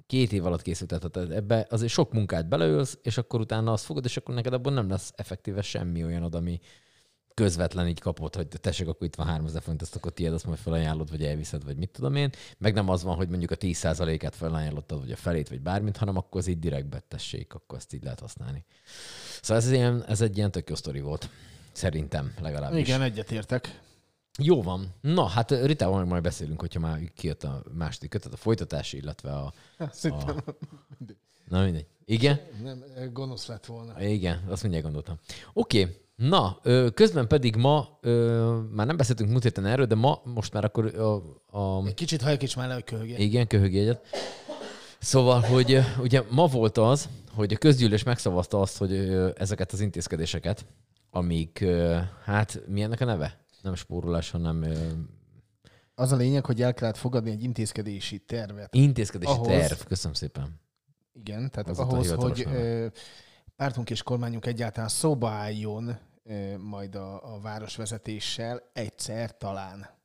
Speaker 1: két év alatt készült, tehát ebbe azért sok munkát beleölsz, és akkor utána azt fogod, és akkor neked abból nem lesz effektíve semmi olyan, ami közvetlen így kapod, hogy tessék, akkor itt van 3000 forint, azt akkor tiéd, azt majd felajánlod, vagy elviszed, vagy mit tudom én. Meg nem az van, hogy mondjuk a 10%-át felajánlottad, vagy a felét, vagy bármit, hanem akkor az így direkt tessék, akkor ezt így lehet használni. Szóval ez, ilyen, ez egy ilyen tök jó sztori volt. Szerintem legalábbis.
Speaker 2: Igen, egyetértek.
Speaker 1: Jó van. Na, hát Ritával meg majd beszélünk, hogyha már kijött a második kötet, a folytatás, illetve a... [LAUGHS]
Speaker 2: Szerintem [LAUGHS]
Speaker 1: Na mindegy. Igen?
Speaker 2: nem, gonosz lett volna.
Speaker 1: Igen, azt mindjárt gondoltam. Oké, okay. na, közben pedig ma, már nem beszéltünk múlt héten erről, de ma most már akkor a, a
Speaker 2: Egy kicsit hajkíts már le, hogy köhögjen.
Speaker 1: igen, köhögjegyet. Szóval, hogy ugye ma volt az, hogy a közgyűlés megszavazta azt, hogy ezeket az intézkedéseket, amik, hát mi ennek a neve? Nem spórolás, hanem
Speaker 2: Az a lényeg, hogy el kellett fogadni egy intézkedési tervet.
Speaker 1: intézkedési
Speaker 2: Ahhoz-
Speaker 1: terv. Köszönöm szépen.
Speaker 2: Igen, tehát
Speaker 1: Az
Speaker 2: ahhoz, hogy
Speaker 1: neve.
Speaker 2: pártunk és kormányunk egyáltalán szóba álljon majd a, a városvezetéssel egyszer talán.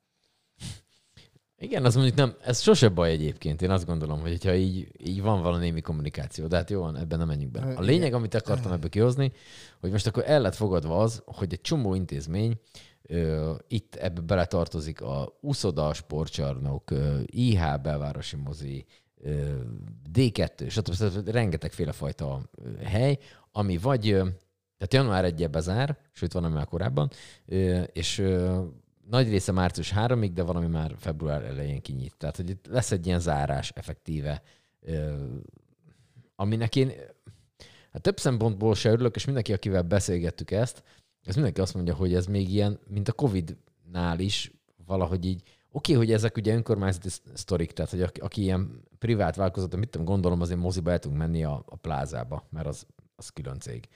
Speaker 1: Igen, az mondjuk nem, ez sose baj egyébként. Én azt gondolom, hogy hogyha így, így van valami némi kommunikáció, de hát jó van, ebben nem menjünk bele. A lényeg, amit akartam [CLEARS THROAT] ebből kihozni, hogy most akkor el lett fogadva az, hogy egy csomó intézmény, itt ebbe beletartozik a Uszoda sportcsarnok, IH belvárosi mozi, ö, D2, stb. stb. rengetegféle fajta hely, ami vagy, tehát január 1 bezár, sőt van, ami már korábban, és nagy része március 3-ig, de valami már február elején kinyit. Tehát, hogy itt lesz egy ilyen zárás effektíve, aminek én hát több szempontból se örülök, és mindenki, akivel beszélgettük ezt, ez mindenki azt mondja, hogy ez még ilyen, mint a Covid-nál is valahogy így, oké, okay, hogy ezek ugye önkormányzati sztorik, tehát hogy aki, aki ilyen privát vállalkozat, mit tudom, gondolom azért moziba el tudunk menni a, a plázába, mert az, az külön cég.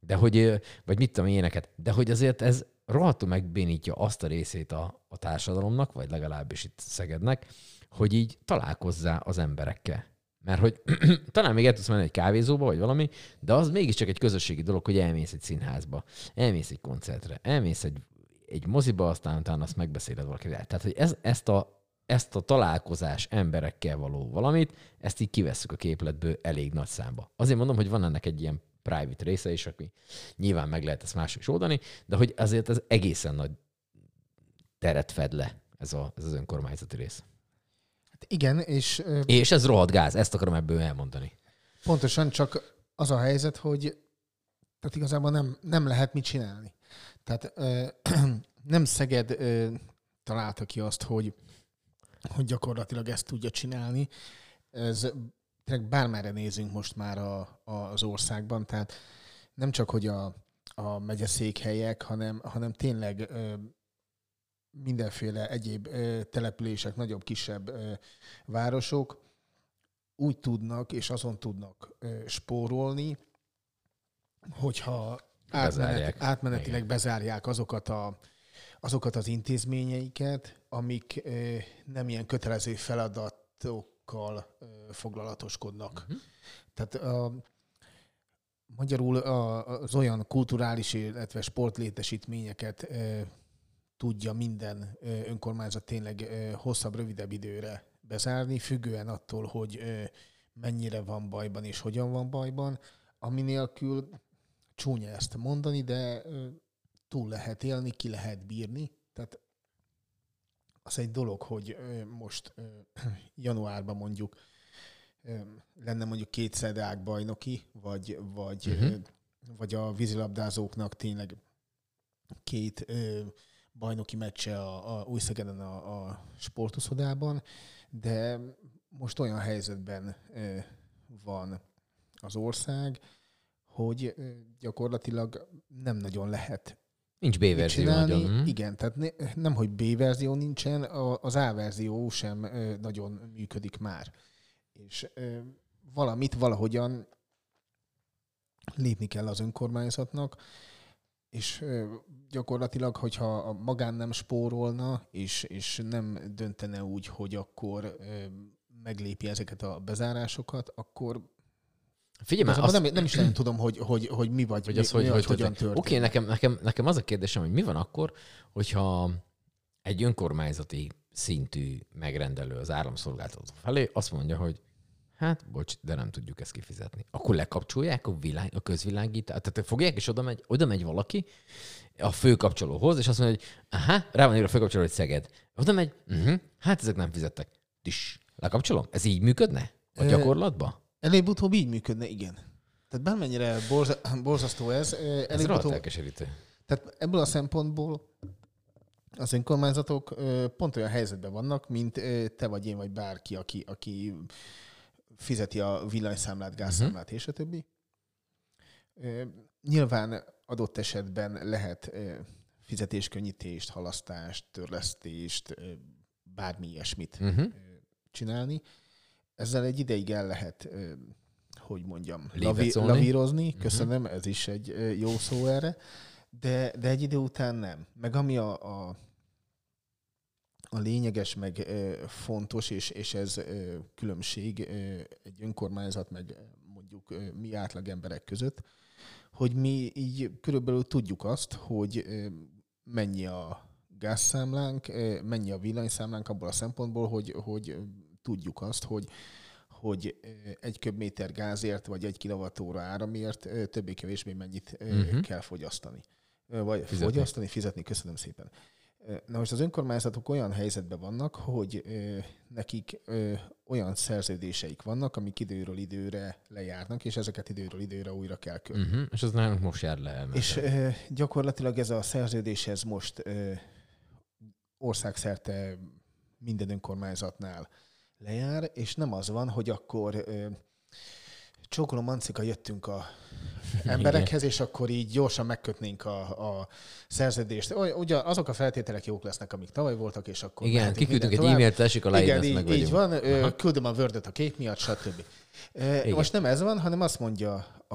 Speaker 1: De hogy, vagy mit tudom, ilyeneket, de hogy azért ez rohadtul megbénítja azt a részét a, a társadalomnak, vagy legalábbis itt Szegednek, hogy így találkozzá az emberekkel. Mert hogy [CLEARS THROAT] talán még el tudsz menni egy kávézóba, vagy valami, de az mégiscsak egy közösségi dolog, hogy elmész egy színházba, elmész egy koncertre, elmész egy, egy moziba, aztán utána azt megbeszéled valakivel. Tehát, hogy ez, ezt, a, ezt a találkozás emberekkel való valamit, ezt így kivesszük a képletből elég nagy számba. Azért mondom, hogy van ennek egy ilyen private része is, aki nyilván meg lehet ezt máshogy is oldani, de hogy azért ez egészen nagy teret fed le ez, a, ez az önkormányzati rész.
Speaker 2: Hát igen, és
Speaker 1: És ez rohadt gáz, ezt akarom ebből elmondani.
Speaker 2: pontosan csak az a helyzet, hogy tehát igazából nem, nem lehet mit csinálni. Tehát ö, [CLEARS THROAT] nem Szeged, ö, találta ki azt, hogy, hogy gyakorlatilag ezt tudja csinálni. Ez tényleg bármerre nézünk most már a, a, az országban, tehát nem csak, hogy a, a megyeszékhelyek, hanem, hanem tényleg ö, mindenféle egyéb települések, nagyobb, kisebb városok úgy tudnak és azon tudnak spórolni, hogyha átmenet, átmenetileg
Speaker 1: Igen.
Speaker 2: bezárják azokat, a, azokat az intézményeiket, amik nem ilyen kötelező feladatokkal foglalatoskodnak.
Speaker 1: Mhm.
Speaker 2: Tehát a, magyarul az olyan kulturális, illetve sportlétesítményeket tudja minden önkormányzat tényleg hosszabb, rövidebb időre bezárni, függően attól, hogy mennyire van bajban és hogyan van bajban, ami nélkül csúnya ezt mondani, de túl lehet élni, ki lehet bírni. Tehát az egy dolog, hogy most [CLEARS THROAT] januárban mondjuk lenne mondjuk két szedák bajnoki, vagy, vagy, uh-huh. vagy a vízilabdázóknak tényleg két bajnoki meccse a, a Újszegeden a, a sportuszodában, de most olyan helyzetben ö, van az ország, hogy ö, gyakorlatilag nem nagyon lehet
Speaker 1: Nincs B-verzió
Speaker 2: csinálni.
Speaker 1: nagyon. hm?
Speaker 2: Igen, tehát ne, nem, hogy B-verzió nincsen, a, az A-verzió sem ö, nagyon működik már. És ö, valamit valahogyan lépni kell az önkormányzatnak, és gyakorlatilag, hogyha a magán nem spórolna, és, és nem döntene úgy, hogy akkor meglépi ezeket a bezárásokat, akkor
Speaker 1: Figyelj már, azt,
Speaker 2: nem, nem is nagyon tudom, hogy, hogy, hogy mi vagy,
Speaker 1: hogy
Speaker 2: mi,
Speaker 1: az, hogy,
Speaker 2: mi
Speaker 1: hogy,
Speaker 2: hogyan
Speaker 1: hogy
Speaker 2: történik.
Speaker 1: Oké, okay, nekem, nekem, nekem az a kérdésem, hogy mi van akkor, hogyha egy önkormányzati szintű megrendelő az áramszolgáltató felé azt mondja, hogy hát, bocs, de nem tudjuk ezt kifizetni. Akkor lekapcsolják a, világ, a közvilágítást, tehát fogják, és oda megy, oda megy valaki a főkapcsolóhoz, és azt mondja, hogy aha, rá van írva a főkapcsoló, hogy Szeged. Oda megy, uh-huh, hát ezek nem fizettek. Tis, lekapcsolom? Ez így működne? A gyakorlatban?
Speaker 2: Előbb-utóbb így működne, igen. Tehát bármennyire borza, borzasztó ez,
Speaker 1: Ez rohadt elkeserítő.
Speaker 2: tehát ebből a szempontból az önkormányzatok pont olyan helyzetben vannak, mint te vagy én, vagy bárki, aki, aki fizeti a villanyszámlát, gázszámlát
Speaker 1: Mhm.
Speaker 2: és a többi. Nyilván adott esetben lehet fizetéskönnyítést, halasztást, törlesztést, bármi ilyesmit
Speaker 1: Uh-huh.
Speaker 2: csinálni. Ezzel egy ideig el lehet, hogy mondjam, lavi, lavírozni. Köszönöm, ez is egy jó szó erre. De, de egy idő után nem. Meg ami a, a, a lényeges, meg fontos, és, és ez különbség egy önkormányzat, meg mondjuk mi átlag emberek között, hogy mi így körülbelül tudjuk azt, hogy mennyi a gázszámlánk, mennyi a villanyszámlánk abból a szempontból, hogy, hogy tudjuk azt, hogy hogy egy köbméter gázért, vagy egy kilovattóra áramért többé-kevésbé mennyit uh-huh. kell fogyasztani. Vagy
Speaker 1: fizetni.
Speaker 2: fogyasztani, fizetni, köszönöm szépen. Na most az önkormányzatok olyan helyzetben vannak, hogy ö, nekik ö, olyan szerződéseik vannak, amik időről időre lejárnak, és ezeket időről időre újra kell költeni.
Speaker 1: Uh-huh. És az nálunk most jár le. elmentem.
Speaker 2: És ö, gyakorlatilag ez a szerződés ez most ö, országszerte minden önkormányzatnál lejár, és nem az van, hogy akkor ö, csókolom mancika jöttünk a emberekhez, és akkor így gyorsan megkötnénk a, a szerződést. Ugye azok a feltételek jók lesznek, amik tavaly voltak, és akkor
Speaker 1: Igen, kiküldtünk egy e-mailt, tessék aláírni,
Speaker 2: Igen, így,
Speaker 1: megvegyünk.
Speaker 2: így van.
Speaker 1: Aha.
Speaker 2: Küldöm a word a kép miatt, stb.
Speaker 1: Igen.
Speaker 2: Most nem ez van, hanem azt mondja a,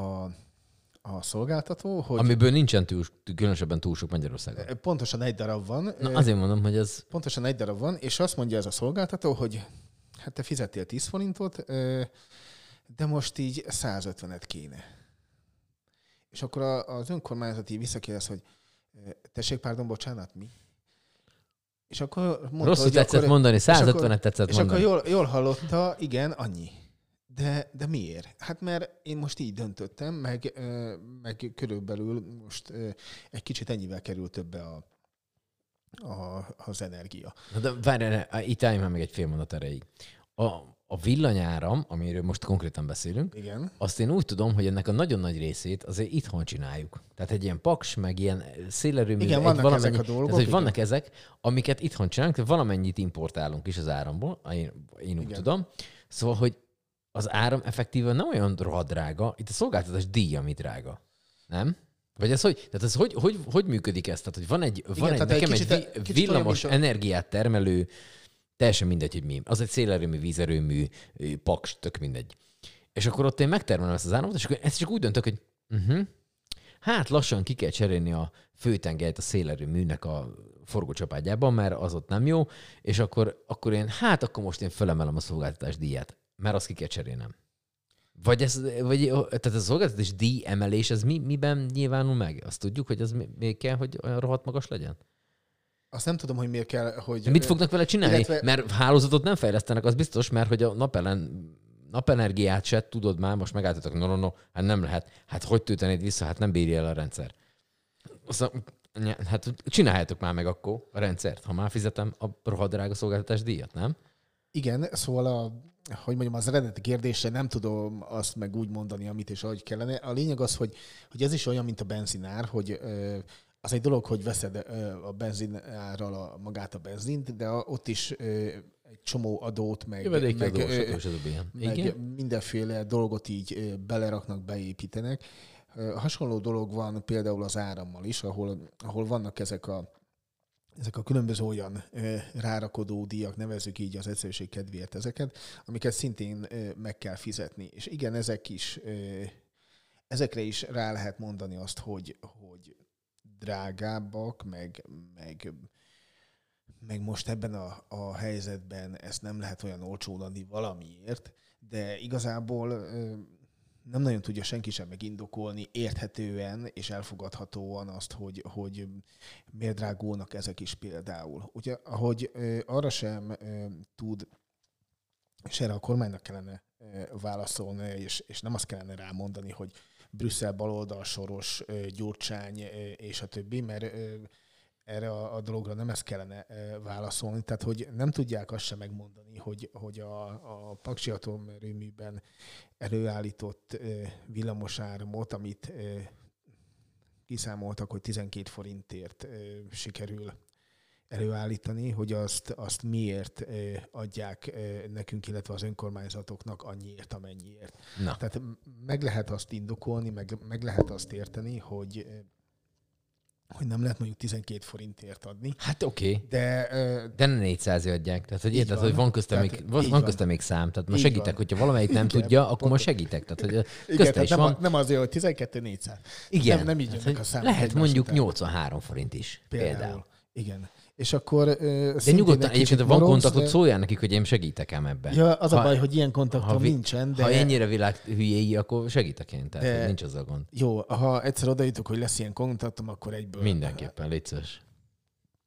Speaker 2: a szolgáltató, hogy
Speaker 1: Amiből nincsen túl, különösebben túl sok Magyarországon.
Speaker 2: pontosan egy darab van.
Speaker 1: Na, azért mondom, hogy ez
Speaker 2: Pontosan egy darab van, és azt mondja ez a szolgáltató, hogy hát te fizettél 10 forintot, de most így 150-et kéne. És akkor a- az önkormányzati visszakérdez, hogy tessék, pardon, bocsánat, mi? És akkor mondta,
Speaker 1: rosszul
Speaker 2: hogy
Speaker 1: tetszett
Speaker 2: akkor,
Speaker 1: mondani,
Speaker 2: és akkor-
Speaker 1: 150-et tetszett
Speaker 2: És
Speaker 1: mondani.
Speaker 2: akkor jól, jól hallotta, igen, annyi. De, de miért? Hát mert én most így döntöttem, meg, meg körülbelül most egy kicsit ennyivel kerül többe a, a, az energia.
Speaker 1: Na De várj, itt álljunk már meg egy fél mondat erejéig. A, a villanyáram, amiről most konkrétan beszélünk,
Speaker 2: Igen.
Speaker 1: azt én úgy tudom, hogy ennek a nagyon nagy részét azért itthon csináljuk. Tehát egy ilyen paks, meg ilyen szélerőmű.
Speaker 2: Igen,
Speaker 1: egy
Speaker 2: vannak
Speaker 1: valamennyi,
Speaker 2: ezek a dolgok,
Speaker 1: Tehát, hogy
Speaker 2: igen.
Speaker 1: vannak ezek, amiket itthon csinálunk, tehát valamennyit importálunk is az áramból, én, én úgy
Speaker 2: Igen.
Speaker 1: tudom. Szóval, hogy az áram effektíven nem olyan rohadt drága, itt a szolgáltatás díja, ami drága. Nem? Vagy ez hogy, tehát ez hogy, hogy, hogy működik ez? Tehát, hogy van egy, van egy
Speaker 2: tehát egy
Speaker 1: nekem egy,
Speaker 2: kicsit
Speaker 1: villamos
Speaker 2: olyan,
Speaker 1: energiát termelő, teljesen mindegy, hogy mi. Az egy szélerőmű, vízerőmű, paks, tök mindegy. És akkor ott én megtermelem ezt az áramot, és akkor ezt csak úgy döntök, hogy uh-huh, hát lassan ki kell cserélni a főtengelyt a szélerőműnek a forgócsapágyában, mert az ott nem jó, és akkor, akkor én, hát akkor most én fölemelem a szolgáltatás díját, mert azt ki kell cserélnem. Vagy ez, vagy, tehát a szolgáltatás díj emelés, ez mi, miben nyilvánul meg? Azt tudjuk, hogy ez mi, mi kell, hogy olyan rohadt magas legyen?
Speaker 2: Azt nem tudom, hogy miért kell, hogy...
Speaker 1: De mit fognak vele csinálni?
Speaker 2: illetve-.
Speaker 1: Mert hálózatot nem fejlesztenek, az biztos, mert hogy a napelen, napenergiát se tudod már, most megálltatok, no, no, no, hát nem lehet. Hát hogy töltenéd vissza? Hát nem bírja el a rendszer. Azt mondja, hát csináljátok már meg akkor a rendszert, ha már fizetem a rohadt drága szolgáltatás díjat, nem?
Speaker 2: Igen, szóval a, hogy mondjam, az eredeti kérdésre nem tudom azt meg úgy mondani, amit és ahogy kellene. A lényeg az, hogy, hogy ez is olyan, mint a benzinár, hogy ö, az egy dolog, hogy veszed a benzinárral a, magát a benzint, de ott is egy csomó adót, meg,
Speaker 1: Jövedéki
Speaker 2: meg,
Speaker 1: adó,
Speaker 2: meg
Speaker 1: Igen?
Speaker 2: mindenféle dolgot így beleraknak, beépítenek. Hasonló dolog van például az árammal is, ahol, ahol vannak ezek a ezek a különböző olyan ö, rárakodó díjak, nevezzük így az egyszerűség kedvéért ezeket, amiket szintén ö, meg kell fizetni. És igen, ezek is, ö, ezekre is rá lehet mondani azt, hogy, hogy drágábbak, meg, meg, meg most ebben a, a helyzetben ezt nem lehet olyan olcsón adni valamiért, de igazából nem nagyon tudja senki sem megindokolni érthetően és elfogadhatóan azt, hogy, hogy miért drágulnak ezek is például. Ugye, ahogy arra sem tud, és erre a kormánynak kellene válaszolni, és, és nem azt kellene rámondani, hogy Brüsszel baloldal soros, Gyurcsány és a többi, mert erre a, a dologra nem ezt kellene válaszolni. Tehát, hogy nem tudják azt sem megmondani, hogy, hogy a, a Paksi atomerőműben előállított villamosáramot, amit kiszámoltak, hogy 12 forintért sikerül előállítani, hogy azt, azt miért adják nekünk, illetve az önkormányzatoknak annyiért, amennyiért.
Speaker 1: Na,
Speaker 2: Tehát meg lehet azt indokolni, meg, meg lehet azt érteni, hogy, hogy nem lehet mondjuk 12 forintért adni,
Speaker 1: hát oké. Okay.
Speaker 2: de ö,
Speaker 1: De ne 400 adják. Tehát, hogy érted,
Speaker 2: van.
Speaker 1: hogy van köztem még, van, van köztem még szám. Tehát
Speaker 2: Így
Speaker 1: segítek,
Speaker 2: van.
Speaker 1: hogyha valamelyik nem
Speaker 2: Igen,
Speaker 1: tudja, akkor
Speaker 2: pontos.
Speaker 1: segítek. Tehát, hogy
Speaker 2: igen, tehát nem,
Speaker 1: van.
Speaker 2: a, nem azért, hogy 12 400.
Speaker 1: Igen.
Speaker 2: Nem, nem így
Speaker 1: hogy
Speaker 2: a számok
Speaker 1: Lehet mondjuk
Speaker 2: után.
Speaker 1: 83 forint is. Például.
Speaker 2: például. Igen. És akkor ö,
Speaker 1: De nyugodtan, egyébként ha van
Speaker 2: morogsz, de-
Speaker 1: szóljál nekik, hogy én segítek ám ebben.
Speaker 2: Ja, az a
Speaker 1: Ha-
Speaker 2: baj, hogy ilyen kontaktom
Speaker 1: vi-
Speaker 2: nincsen, de
Speaker 1: Ha ennyire világ hülyéi, akkor segítek én, tehát
Speaker 2: De-
Speaker 1: nincs az a gond.
Speaker 2: jó, ha egyszer oda jutok, hogy lesz ilyen kontaktom, akkor egyből,
Speaker 1: Mindenképpen, légy szíves.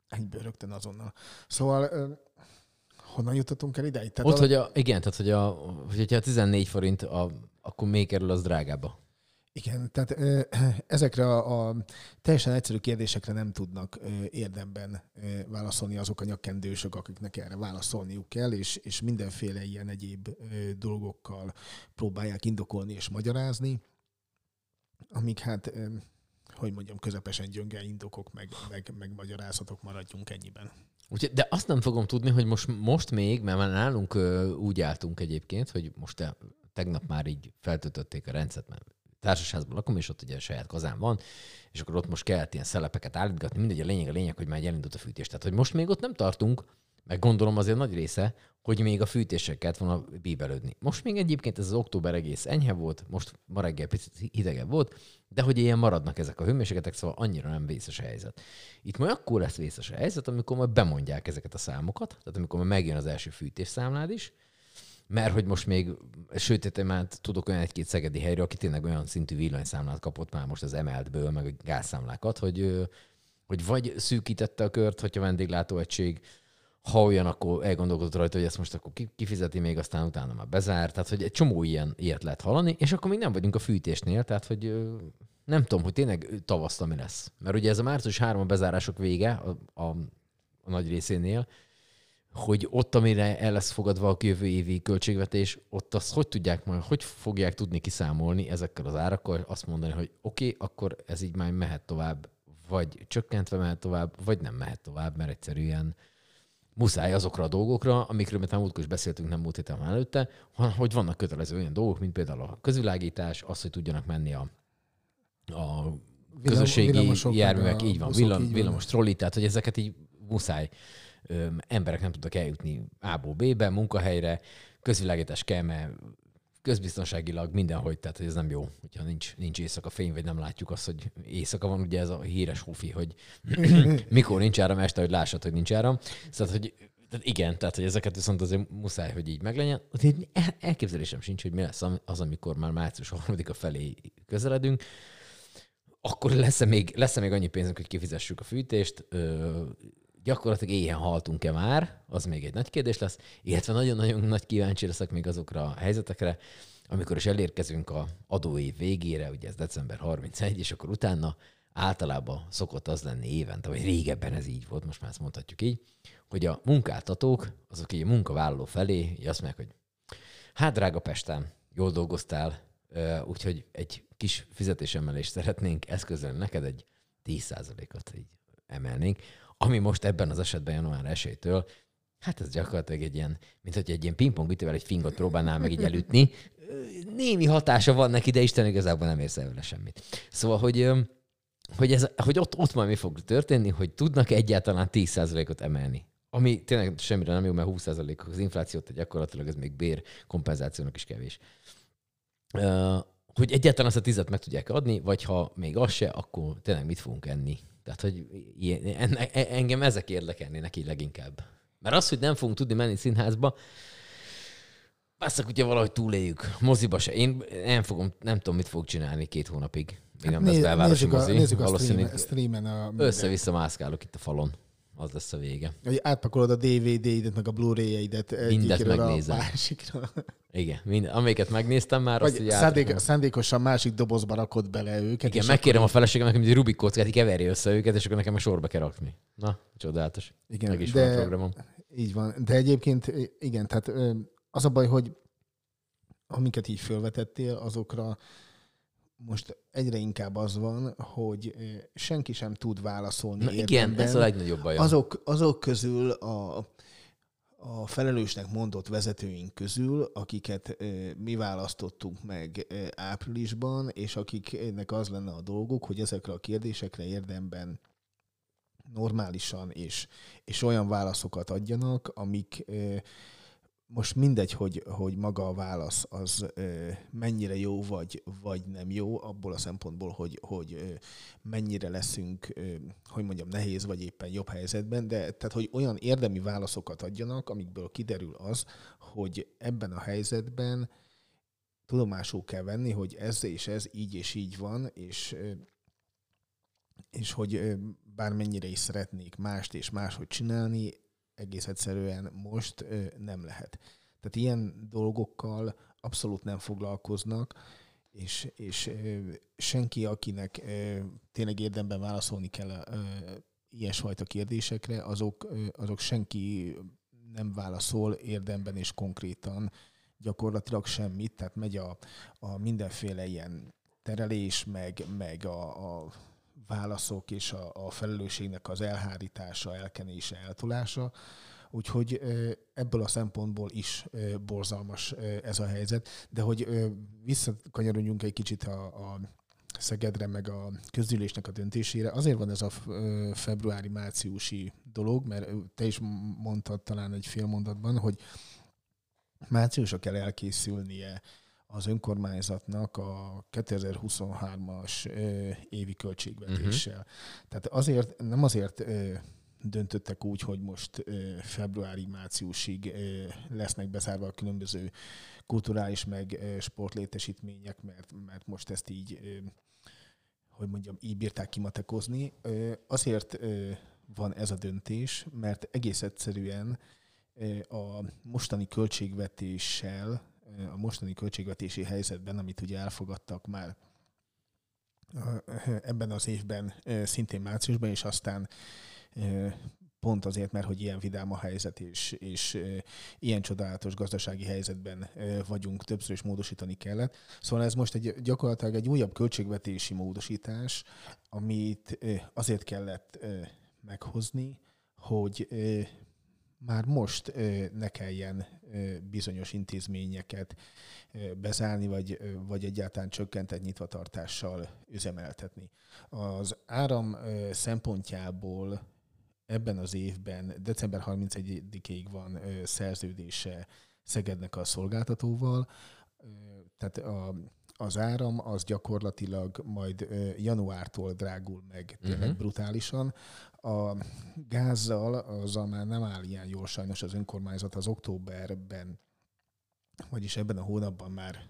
Speaker 2: egyből rögtön azonnal. Szóval honnan jutottunk el ideig? Tehát
Speaker 1: Ott,
Speaker 2: a-
Speaker 1: hogy a, igen, tehát hogy a, hogyha a 14 forint, a, akkor még kerül az drágába.
Speaker 2: Igen, tehát [CLEARS THROAT] ezekre a, a teljesen egyszerű kérdésekre nem tudnak érdemben válaszolni azok a nyakkendősök, akiknek erre válaszolniuk kell, és, és mindenféle ilyen egyéb dolgokkal próbálják indokolni és magyarázni, amik hát, hogy mondjam, közepesen gyönge indokok, meg, meg, meg magyarázatok maradjunk ennyiben.
Speaker 1: Úgyhogy, de azt nem fogom tudni, hogy most, most még, mert már nálunk úgy álltunk egyébként, hogy most te, tegnap már így feltöltötték a rendszert, mert társasházban lakom, és ott ugye saját kazán van, és akkor ott most kellett ilyen szelepeket állítgatni, mindegy, a lényeg a lényeg, hogy már elindult a fűtés. Tehát, hogy most még ott nem tartunk, meg gondolom azért nagy része, hogy még a fűtések kellett volna bíbelődni. Most még egyébként ez az október egész enyhe volt, most ma reggel picit hidegebb volt, de hogy ilyen maradnak ezek a hőmérsékletek, szóval annyira nem vészes a helyzet. Itt majd akkor lesz vészes a helyzet, amikor majd bemondják ezeket a számokat, tehát amikor majd megjön az első fűtésszámlád is, mert hogy most még, sőt, én már tudok olyan egy-két szegedi helyről, aki tényleg olyan szintű villanyszámlát kapott már most az emeltből, meg a gázszámlákat, hogy, hogy vagy szűkítette a kört, hogyha vendéglátóegység, ha olyan, akkor elgondolkodott rajta, hogy ezt most akkor ki- kifizeti még, aztán utána már bezár. Tehát, hogy egy csomó ilyen, ilyet lehet hallani, és akkor még nem vagyunk a fűtésnél, tehát, hogy nem tudom, hogy tényleg tavasztal mi lesz. Mert ugye ez a március 3 a bezárások vége a, a, a nagy részénél, hogy ott, amire el lesz fogadva a jövő évi költségvetés, ott azt hogy tudják majd, hogy fogják tudni kiszámolni ezekkel az árakkal, azt mondani, hogy oké, okay, akkor ez így már mehet tovább, vagy csökkentve mehet tovább, vagy nem mehet tovább, mert egyszerűen muszáj azokra a dolgokra, amikről már múltkor is beszéltünk, nem múlt héten már előtte, hogy vannak kötelező olyan dolgok, mint például a közvilágítás, az, hogy tudjanak menni a, a közösségi járművek, így van, villam, villamos trolli, tehát hogy ezeket így muszáj. Emberek nem tudtak eljutni A-ból B-be, munkahelyre, közvilágítás kell, mert közbiztonságilag mindenhogy, tehát hogy ez nem jó, hogyha nincs, nincs éjszaka fény, vagy nem látjuk azt, hogy éjszaka van, ugye ez a híres hufi, hogy [COUGHS] mikor nincs áram este, hogy lássad, hogy nincs áram. Szóval, hogy tehát igen, tehát hogy ezeket viszont azért muszáj, hogy így meglegyen. Elképzelésem sincs, hogy mi lesz az, amikor már március 3 a felé közeledünk, akkor lesz-e még, lesz-e még annyi pénzünk, hogy kifizessük a fűtést? Gyakorlatilag éjjel haltunk-e már? Az még egy nagy kérdés lesz. Illetve nagyon-nagyon nagy kíváncsi leszek még azokra a helyzetekre, amikor is elérkezünk a adóév végére, ugye ez december 31, és akkor utána általában szokott az lenni évente, vagy régebben ez így volt, most már ezt mondhatjuk így, hogy a munkáltatók, azok így a munkavállaló felé így azt mondják, hogy hát drága Pestem, jól dolgoztál, úgyhogy egy kis fizetésemelést szeretnénk eszközölni neked, egy 10%-ot így emelnénk, ami most ebben az esetben január 1 hát ez gyakorlatilag egy ilyen, mint hogy egy ilyen pingpongütővel egy fingot próbálnál meg így elütni. Némi hatása van neki, de Isten igazából nem érsz el vele semmit. Szóval, hogy, hogy, ez, hogy ott, ott majd mi fog történni, hogy tudnak egyáltalán 10%-ot emelni. Ami tényleg semmire nem jó, mert 20% az inflációt, tehát gyakorlatilag ez még bér kompenzációnak is kevés. Hogy egyáltalán azt a tizet meg tudják adni, vagy ha még az se, akkor tényleg mit fogunk enni. Tehát, hogy ilyen, enne, e- engem ezek érdekelnének így leginkább. Mert az, hogy nem fogunk tudni menni színházba, Basszak, hogyha valahogy túléljük. Moziba se. Én nem fogom, nem tudom, mit fogok csinálni két hónapig. Még nem lesz
Speaker 2: Né-
Speaker 1: belvárosi
Speaker 2: nézzük a,
Speaker 1: mozi.
Speaker 2: nézzük a
Speaker 1: Valószínűleg
Speaker 2: streamen, streamen a...
Speaker 1: össze-vissza mászkálok itt a falon. Az lesz a vége.
Speaker 2: Hogy átpakolod a DVD-idet, meg a Blu-ray-eidet
Speaker 1: Mindet
Speaker 2: egyikről a
Speaker 1: megnézem.
Speaker 2: másikra.
Speaker 1: Igen, minden, amiket megnéztem már, azt
Speaker 2: Vagy
Speaker 1: így
Speaker 2: szándék, szándékosan másik dobozba rakod bele őket.
Speaker 1: Igen, megkérem a feleségemet, hogy egy Rubik kockát, keverje össze őket, és akkor nekem a sorba kell rakni. Na, csodálatos.
Speaker 2: Igen,
Speaker 1: Meg is
Speaker 2: de-
Speaker 1: van a programom.
Speaker 2: Így van. De egyébként igen, tehát az a baj, hogy amiket így felvetettél, azokra most egyre inkább az van, hogy senki sem tud válaszolni
Speaker 1: Na igen, ez a legnagyobb baj.
Speaker 2: azok, azok közül a, a felelősnek mondott vezetőink közül, akiket mi választottunk meg áprilisban, és akiknek az lenne a dolguk, hogy ezekre a kérdésekre érdemben normálisan és, és olyan válaszokat adjanak, amik most mindegy, hogy, hogy maga a válasz az mennyire jó vagy, vagy nem jó, abból a szempontból, hogy, hogy mennyire leszünk, hogy mondjam, nehéz vagy éppen jobb helyzetben, de tehát, hogy olyan érdemi válaszokat adjanak, amikből kiderül az, hogy ebben a helyzetben tudomásul kell venni, hogy ez és ez így és így van, és és hogy bármennyire is szeretnék mást és máshogy csinálni, egész egyszerűen most nem lehet. Tehát ilyen dolgokkal abszolút nem foglalkoznak, és, és senki, akinek tényleg érdemben válaszolni kell ilyesfajta kérdésekre, azok, azok senki nem válaszol érdemben és konkrétan gyakorlatilag semmit, tehát megy a, a mindenféle ilyen terelés, meg, meg a, a válaszok és a, a felelősségnek az elhárítása, elkenése, eltolása. Úgyhogy ebből a szempontból is borzalmas ez a helyzet. De hogy visszakanyarodjunk egy kicsit a, a Szegedre, meg a közgyűlésnek a döntésére. Azért van ez a februári-márciusi dolog, mert te is mondtad talán egy fél mondatban, hogy márciusra kell elkészülnie az önkormányzatnak a 2023-as ö, évi költségvetéssel. Uh-huh. Tehát azért, nem azért döntöttek úgy, hogy most februári-márciusig lesznek bezárva a különböző kulturális meg sportlétesítmények, mert, mert most ezt így, hogy mondjam, így bírták kimatekozni. Azért van ez a döntés, mert egész egyszerűen a mostani költségvetéssel a mostani költségvetési helyzetben, amit ugye elfogadtak már ebben az évben, szintén márciusban, és aztán pont azért, mert hogy ilyen vidám a helyzet, és, és ilyen csodálatos gazdasági helyzetben vagyunk, többször is módosítani kellett. Szóval ez most egy, gyakorlatilag egy újabb költségvetési módosítás, amit azért kellett meghozni, hogy már most ne kelljen bizonyos intézményeket bezárni, vagy, vagy egyáltalán csökkentett nyitvatartással üzemeltetni. Az áram szempontjából ebben az évben december 31-ig van szerződése Szegednek a szolgáltatóval, tehát a, az áram az gyakorlatilag majd januártól drágul meg tényleg uh-huh. brutálisan. A gázzal azzal már nem áll ilyen jól sajnos az önkormányzat az októberben, vagyis ebben a hónapban már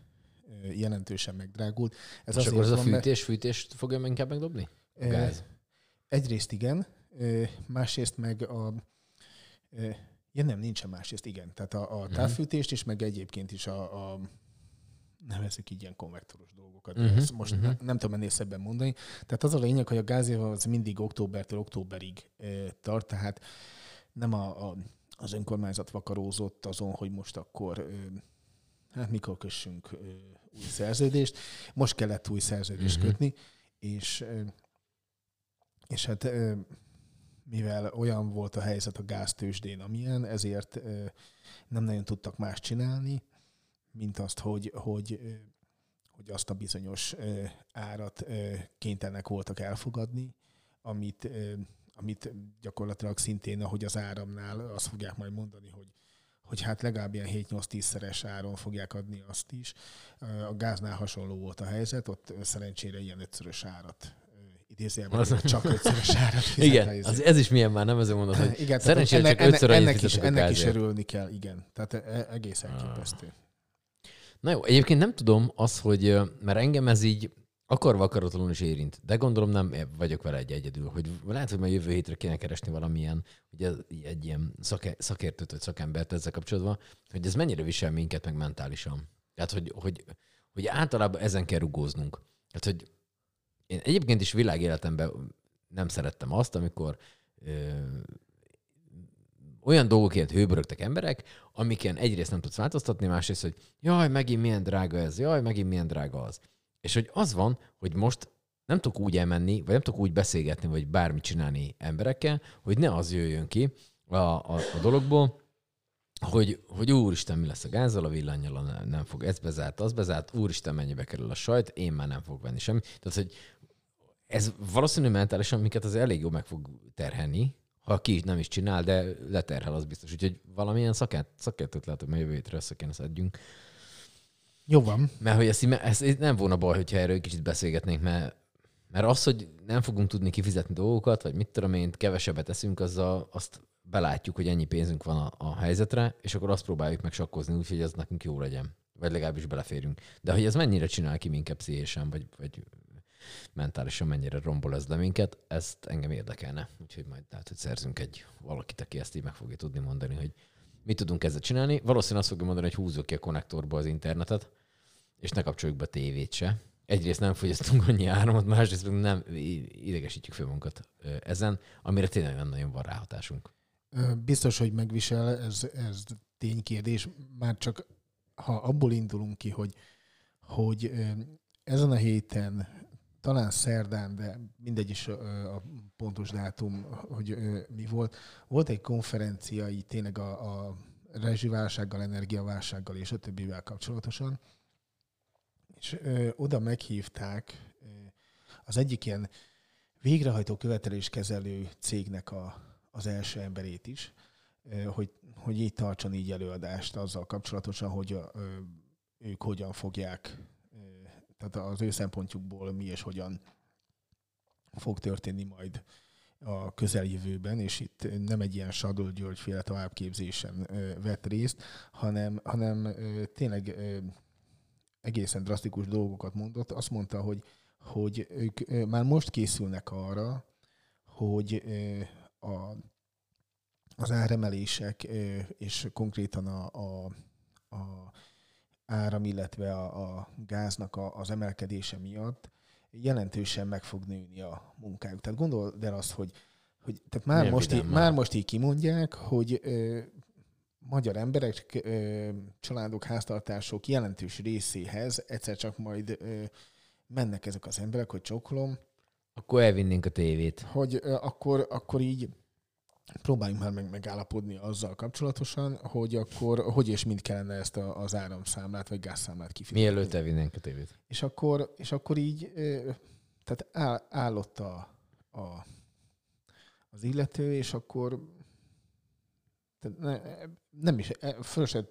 Speaker 2: jelentősen megdrágult. Ez
Speaker 1: És akkor ez a
Speaker 2: van, mert-
Speaker 1: fűtés, fűtést fogja inkább megdobni? A gáz.
Speaker 2: Egyrészt igen, másrészt meg a... Ja nem, nincsen másrészt, igen. Tehát a, a
Speaker 1: Mhm.
Speaker 2: távfűtést is, meg egyébként is a, a nevezzük így ilyen konvektoros dolgokat. Uh-huh, ezt most uh-huh. ne, nem tudom ennél szebben mondani. Tehát az a lényeg, hogy a gázéval az mindig októbertől októberig ö, tart, tehát nem a, a, az önkormányzat vakarózott azon, hogy most akkor ö, hát mikor kössünk ö, új szerződést. Most kellett új szerződést uh-huh. kötni, és ö, és hát ö, mivel olyan volt a helyzet a gáztősdén, amilyen, ezért ö, nem nagyon tudtak más csinálni, mint azt, hogy, hogy, hogy azt a bizonyos árat kénytelenek voltak elfogadni, amit, amit gyakorlatilag szintén, ahogy az áramnál azt fogják majd mondani, hogy hogy hát legalább ilyen 7-8-10 szeres áron fogják adni azt is. A gáznál hasonló volt a helyzet, ott szerencsére ilyen ötszörös árat idézőjelben
Speaker 1: Az-
Speaker 2: csak ötszörös árat [LAUGHS]
Speaker 1: Igen, az, ez is milyen már, nem ezért mondod, hogy
Speaker 2: Igen,
Speaker 1: szerencsére
Speaker 2: ennek,
Speaker 1: csak ötször
Speaker 2: ennek, ennek is, ennek is örülni kell, igen. Tehát e- egész elképesztő.
Speaker 1: Na jó, egyébként nem tudom az, hogy, mert engem ez így akarva akaratlanul is érint, de gondolom nem vagyok vele egy egyedül, hogy lehet, hogy már jövő hétre kéne keresni valamilyen, ugye egy ilyen szake, szakértőt vagy szakembert ezzel kapcsolatban, hogy ez mennyire visel minket meg mentálisan. Tehát, hogy, hogy, hogy általában ezen kell rugóznunk. Tehát, hogy én egyébként is világéletemben nem szerettem azt, amikor ö, olyan dolgokért hőbörögtek emberek, amiken egyrészt nem tudsz változtatni, másrészt, hogy jaj, megint milyen drága ez, jaj, megint milyen drága az. És hogy az van, hogy most nem tudok úgy elmenni, vagy nem tudok úgy beszélgetni, vagy bármit csinálni emberekkel, hogy ne az jöjjön ki a, a, a dologból, hogy, hogy úristen, mi lesz a gázzal, a villanyjal, nem, fog, ez bezárt, az bezárt, úristen, mennyibe kerül a sajt, én már nem fogok venni semmit. Tehát, hogy ez valószínű mentálisan minket az elég jó meg fog terhelni, ha ki is nem is csinál, de leterhel, az biztos. Úgyhogy valamilyen szakert, szakértőt lehet, hogy jövő hétre össze kéne szedjünk.
Speaker 2: Jó van.
Speaker 1: Mert hogy ezt, ezt nem volna baj, hogyha erről kicsit beszélgetnénk, mert, mert az, hogy nem fogunk tudni kifizetni dolgokat, vagy mit tudom én, kevesebbet teszünk, azzal azt belátjuk, hogy ennyi pénzünk van a, a helyzetre, és akkor azt próbáljuk meg sakkozni úgy, hogy ez nekünk jó legyen. Vagy legalábbis beleférünk. De hogy ez mennyire csinál ki minket pszichésen, vagy, vagy mentálisan mennyire rombol ez le minket, ezt engem érdekelne. Úgyhogy majd lehet, hogy szerzünk egy valakit, aki ezt így meg fogja tudni mondani, hogy mit tudunk ezzel csinálni. Valószínűleg azt fogja mondani, hogy húzzuk ki a konnektorba az internetet, és ne kapcsoljuk be a tévét se. Egyrészt nem fogyasztunk annyi áramot, másrészt meg nem idegesítjük fel magunkat ezen, amire tényleg nem nagyon van ráhatásunk.
Speaker 2: Biztos, hogy megvisel, ez, ez ténykérdés. Már csak ha abból indulunk ki, hogy, hogy ezen a héten, talán szerdán, de mindegy is a pontos dátum, hogy mi volt. Volt egy konferencia így tényleg a, a rezsiválsággal, energiaválsággal és a többivel kapcsolatosan, és ö, oda meghívták ö, az egyik ilyen végrehajtó követeléskezelő cégnek a, az első emberét is, ö, hogy, hogy így tartson így előadást azzal kapcsolatosan, hogy a, ö, ők hogyan fogják, tehát az ő szempontjukból mi és hogyan fog történni majd a közeljövőben, és itt nem egy ilyen Sadol György féle továbbképzésen vett részt, hanem, hanem tényleg egészen drasztikus dolgokat mondott. Azt mondta, hogy, hogy ők már most készülnek arra, hogy a, az áremelések és konkrétan a, a, a áram, illetve a, a gáznak a, az emelkedése miatt jelentősen meg fog nőni a munkájuk. Tehát gondold el azt, hogy hogy tehát már,
Speaker 1: Milyen
Speaker 2: most, így, már
Speaker 1: már.
Speaker 2: most így kimondják, hogy ö, magyar emberek, ö, családok, háztartások jelentős részéhez egyszer csak majd ö, mennek ezek az emberek, hogy csókolom,
Speaker 1: Akkor elvinnénk a tévét.
Speaker 2: hogy ö, akkor, akkor így próbáljunk már meg megállapodni azzal kapcsolatosan, hogy akkor hogy és mind kellene ezt a, az áramszámlát vagy gázszámlát kifizetni.
Speaker 1: Mielőtt elvinnénk a tévét.
Speaker 2: És akkor, és akkor így, tehát áll, állott a, a, az illető, és akkor tehát ne, nem is, e, föl se,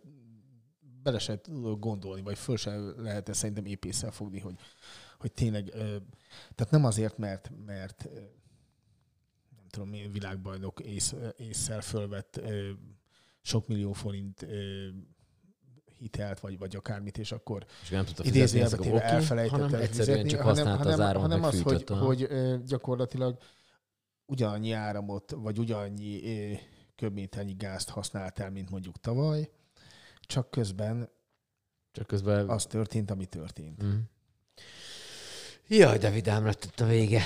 Speaker 2: bele se tudok gondolni, vagy föl se lehet ezt szerintem épésszel fogni, hogy, hogy tényleg, tehát nem azért, mert, mert tudom én, világbajnok ész, észszel fölvett ö, sok millió forint ö, hitelt, vagy, vagy akármit, és akkor
Speaker 1: És nem tudta
Speaker 2: idézőjelbe
Speaker 1: ezt,
Speaker 2: téve
Speaker 1: akkor oké,
Speaker 2: elfelejtett
Speaker 1: hanem egyszerűen
Speaker 2: fizetni,
Speaker 1: csak használta az áramot,
Speaker 2: hanem az, hogy,
Speaker 1: aha.
Speaker 2: hogy gyakorlatilag ugyanannyi áramot, vagy ugyanannyi köbméternyi gázt használt el, mint mondjuk tavaly, csak közben
Speaker 1: Csak közben...
Speaker 2: az történt, ami történt.
Speaker 1: Mm. Jaj, de vidám lett a vége.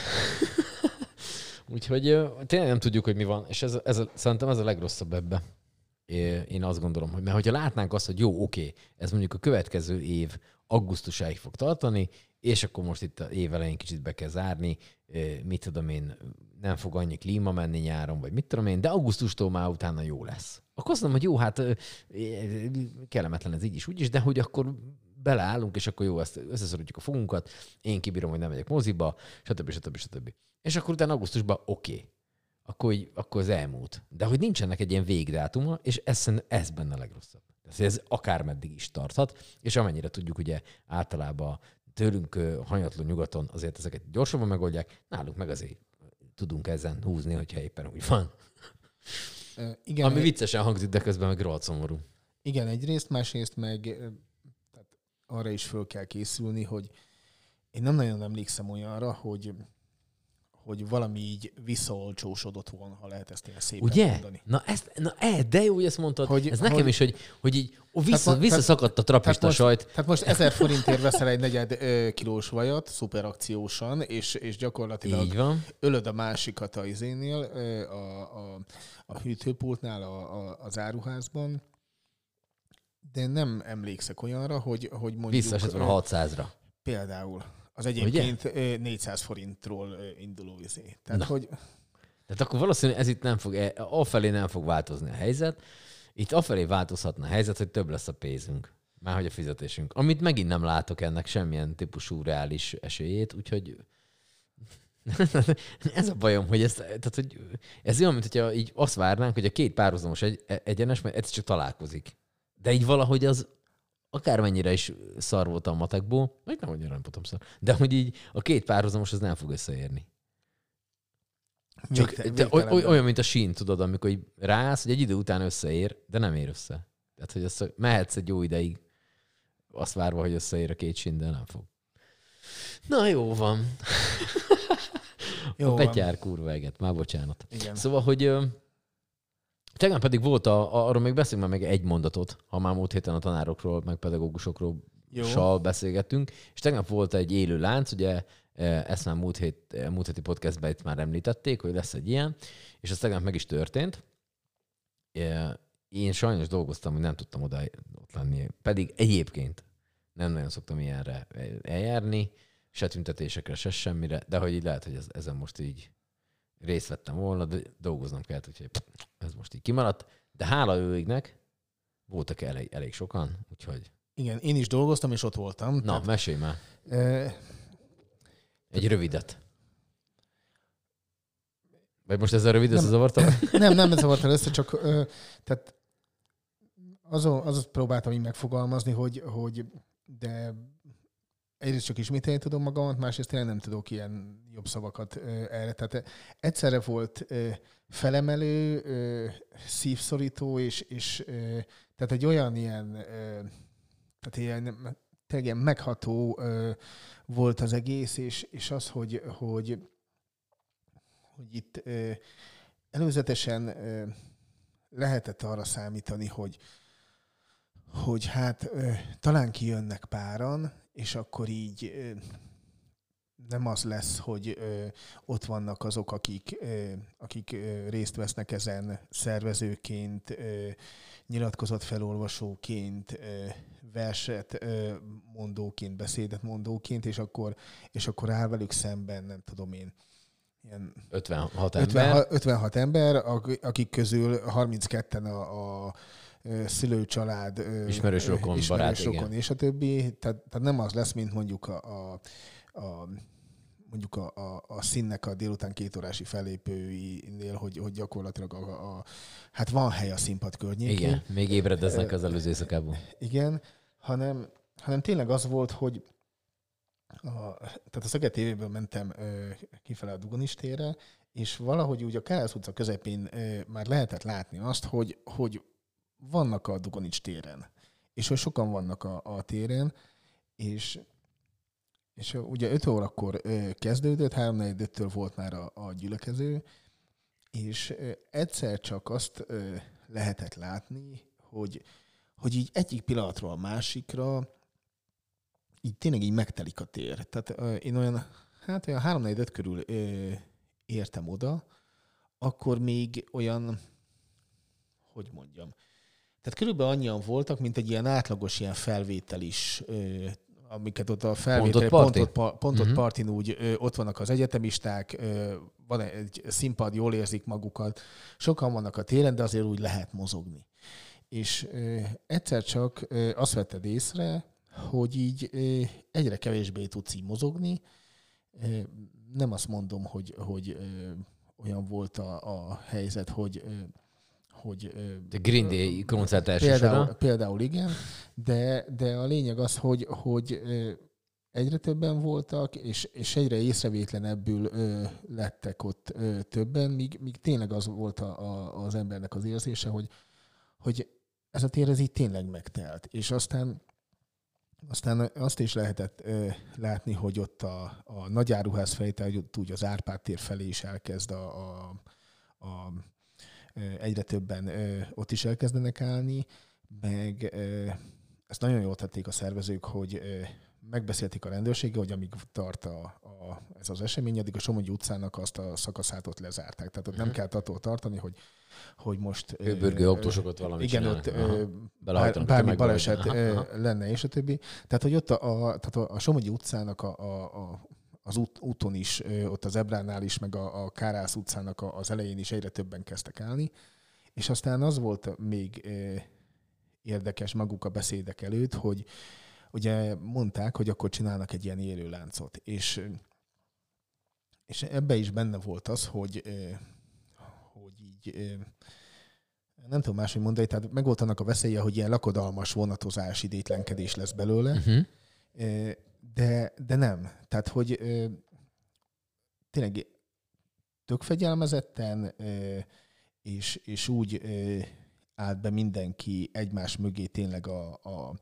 Speaker 1: Úgyhogy tényleg nem tudjuk, hogy mi van, és ez, ez szerintem ez a legrosszabb ebbe. Én azt gondolom, hogy mert hogyha látnánk azt, hogy jó, oké, ez mondjuk a következő év augusztusáig fog tartani, és akkor most itt a év elején kicsit be kell zárni, mit tudom én, nem fog annyi klíma menni nyáron, vagy mit tudom én, de augusztustól már utána jó lesz. Akkor azt mondom, hogy jó, hát kellemetlen ez így is, úgy is, de hogy akkor beleállunk, és akkor jó, ezt összeszorítjuk a fogunkat, én kibírom, hogy nem megyek moziba, stb. stb. stb. És akkor utána augusztusban oké. Okay. Akkor, így, akkor az elmúlt. De hogy nincsenek egy ilyen végdátuma, és ez, ez benne a legrosszabb. Tehát, ez akármeddig is tarthat, és amennyire tudjuk, ugye általában tőlünk hanyatló nyugaton azért ezeket gyorsabban megoldják, nálunk meg azért tudunk ezen húzni, hogyha éppen úgy van. Igen, Ami viccesen hangzik, de közben meg rohadt szomorú.
Speaker 2: igen, egyrészt, másrészt meg arra is föl kell készülni, hogy én nem nagyon emlékszem olyanra, hogy hogy valami így visszaolcsósodott volna, ha lehet ezt ilyen szépen
Speaker 1: Ugye?
Speaker 2: mondani.
Speaker 1: Na, ezt, na e, de jó, hogy ezt mondtad.
Speaker 2: Hogy-
Speaker 1: ez nekem
Speaker 2: hogy-
Speaker 1: is, hogy, hogy így ó, vissza,
Speaker 2: Tehát
Speaker 1: visszaszakadt a trapista
Speaker 2: most,
Speaker 1: sajt.
Speaker 2: Tehát most 1000 forintért veszel egy negyed ö, kilós vajat, szuperakciósan, és, és gyakorlatilag
Speaker 1: Így van.
Speaker 2: ölöd a másikat a izénél, ö, a, a, a hűtőpultnál, a, a, az áruházban, de nem emlékszek olyanra, hogy, hogy mondjuk... Ö,
Speaker 1: a 600-ra.
Speaker 2: Például. Az egyébként ö, 400 forintról induló izé. Tehát,
Speaker 1: Na.
Speaker 2: hogy
Speaker 1: Tehát akkor valószínűleg ez itt nem fog, e- afelé nem fog változni a helyzet. Itt afelé változhatna a helyzet, hogy több lesz a pénzünk. Már hogy a fizetésünk. Amit megint nem látok ennek semmilyen típusú reális esélyét, úgyhogy [LAUGHS] ez a bajom, hogy ez, tehát, hogy ez olyan, mint hogyha így azt várnánk, hogy a két párhuzamos egy, egyenes, mert egyszer csak találkozik. De így valahogy az akármennyire is szar volt a matekból, vagy nem annyira nem voltam szar, de hogy így a két párhuzamos az nem fog összeérni. Csak
Speaker 2: végte-
Speaker 1: te, oly, olyan, mint a sín, tudod, amikor így rász, hogy egy idő után összeér, de nem ér össze. Tehát, hogy azt mehetsz egy jó ideig, azt várva, hogy összeér a két sín, de nem fog. Na, jó van. [LAUGHS]
Speaker 2: Jó
Speaker 1: a
Speaker 2: van.
Speaker 1: Petyár kurva eget, már bocsánat.
Speaker 2: Igen.
Speaker 1: Szóval, hogy tegnap pedig volt, a, a, arról még beszélünk már meg egy mondatot, ha már múlt héten a tanárokról, meg pedagógusokról
Speaker 2: Jó.
Speaker 1: sal beszélgettünk, és tegnap volt egy élő lánc, ugye eh, ezt már múlt, hét, eh, múlt héti podcastben itt már említették, hogy lesz egy ilyen, és ez tegnap meg is történt. Eh, Én sajnos dolgoztam, hogy nem tudtam oda ott lenni, pedig egyébként nem nagyon szoktam ilyenre eljárni, se tüntetésekre, se semmire, de hogy így lehet, hogy ez, ezen most így részt vettem volna, de dolgoznom kellett, úgyhogy ez most így kimaradt. De hála őignek voltak elég, elég sokan, úgyhogy
Speaker 2: Igen, én is dolgoztam, és ott voltam.
Speaker 1: na,
Speaker 2: Tehát,
Speaker 1: mesélj már.
Speaker 2: ö,
Speaker 1: Egy rövidet. Vagy most ezzel rövid összezavartam? [LAUGHS]
Speaker 2: Nem, nem zavartál össze, csak ö, tehát azon, azot próbáltam így megfogalmazni, hogy, hogy de egyrészt csak ismételni tudom magamat, másrészt tényleg nem tudok ilyen jobb szavakat ö, erre. Tehát egyszerre volt ö, felemelő, ö, szívszorító, és, és ö, tehát egy olyan ilyen, ö, tehát ilyen, tényleg ilyen megható ö, volt az egész, és, és az, hogy, hogy, hogy itt ö, előzetesen ö, lehetett arra számítani, hogy, hogy hát ö, talán kijönnek páran, és akkor így nem az lesz, hogy ö, ott vannak azok, akik, ö, akik ö, részt vesznek ezen szervezőként, ö, nyilatkozat felolvasóként, ö, verset ö, mondóként, beszédet mondóként, és akkor, és akkor áll velük szemben, nem tudom én, ilyen
Speaker 1: 56 ember.
Speaker 2: 56, 56 ember, ak- akik közül 32-en a, a szülőcsalád,
Speaker 1: Ismerős rokon,
Speaker 2: ismerős
Speaker 1: barát, igen.
Speaker 2: rokon és a többi. Tehát, tehát nem az lesz, mint mondjuk a, a, a mondjuk a, a, a színnek a délután kétórási fellépőinél, hogy, hogy gyakorlatilag a, a, hát van hely a színpad környékén.
Speaker 1: Igen, még ébredeznek az előző éjszakában.
Speaker 2: Igen, hanem, hanem tényleg az volt, hogy a, tehát a Szeged TV-ből mentem ö, kifele a Dugonis térre, és valahogy úgy a Károsz utca közepén ö, már lehetett látni azt, hogy, hogy vannak a Dugonics téren, és hogy sokan vannak a, a téren, és és ugye 5 órakor ö, kezdődött, 3 től volt már a, a gyülekező, és egyszer csak azt lehetett látni, hogy, hogy így egyik pillanatról a másikra így tényleg így megtelik a tér. Tehát ö, én olyan, hát olyan 3 5 körül értem oda, akkor még olyan, hogy mondjam, tehát körülbelül annyian voltak, mint egy ilyen átlagos ilyen felvétel is, amiket ott a felvétel,
Speaker 1: Pontot party?
Speaker 2: pontot,
Speaker 1: Mhm.
Speaker 2: partin úgy ö, ott vannak az egyetemisták, ö, van egy színpad, jól érzik magukat, sokan vannak a téren, de azért úgy lehet mozogni. És ö, egyszer csak ö, azt vetted észre, hogy így ö, egyre kevésbé tudsz így mozogni. Ö, nem azt mondom, hogy, hogy ö, olyan volt a, a helyzet, hogy ö, hogy
Speaker 1: The Green Day koncert első
Speaker 2: Például, például igen, de, de a lényeg az, hogy, hogy egyre többen voltak, és, és egyre észrevétlenebbül ö, lettek ott ö, többen, míg, míg tényleg az volt a, a, az embernek az érzése, hogy, hogy ez a tér ez így tényleg megtelt. És aztán aztán azt is lehetett ö, látni, hogy ott a, a nagyáruház felé, tehát úgy az Árpád tér felé is elkezd a, a, a egyre többen ott is elkezdenek állni, meg ezt nagyon jól tették a szervezők, hogy megbeszélték a rendőrséggel, hogy amíg tart a, a, ez az esemény, addig a Somogyi utcának azt a szakaszát ott lezárták. Tehát ott nem
Speaker 1: Mhm.
Speaker 2: kell attól tartani, hogy, hogy most... ö,
Speaker 1: autósokat valamit
Speaker 2: Igen,
Speaker 1: csinálnak.
Speaker 2: ott
Speaker 1: Aha.
Speaker 2: bár, bármi baleset
Speaker 1: Aha, aha.
Speaker 2: lenne, és a többi. Tehát, hogy ott a, a, tehát a, a Somogyi utcának a, a, a az út, úton is, ott az Ebránál is, meg a, a Kárász utcának az elején is egyre többen kezdtek állni. És aztán az volt még érdekes maguk a beszédek előtt, hogy ugye mondták, hogy akkor csinálnak egy ilyen élőláncot. És, és ebbe is benne volt az, hogy, hogy így nem tudom máshogy mondani, tehát meg volt annak a veszélye, hogy ilyen lakodalmas vonatozás, idétlenkedés lesz belőle,
Speaker 1: Uh-huh.
Speaker 2: De, de nem. Tehát, hogy ö, tényleg tök fegyelmezetten, ö, és, és úgy ö, állt be mindenki egymás mögé tényleg a, a,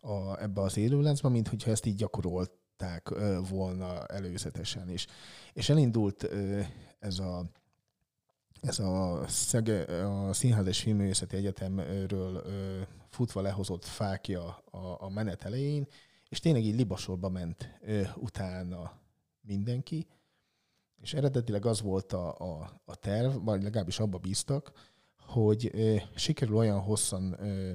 Speaker 2: a, ebbe az élőláncba, mint hogyha ezt így gyakorolták ö, volna előzetesen. És, és elindult ö, ez a ez a, Szege, a Színház és Filmművészeti Egyetemről futva lehozott fákja a, a menet elején, és tényleg így libasorba ment ö, utána mindenki, és eredetileg az volt a, a, a terv, vagy legalábbis abba bíztak, hogy ö, sikerül olyan hosszan ö,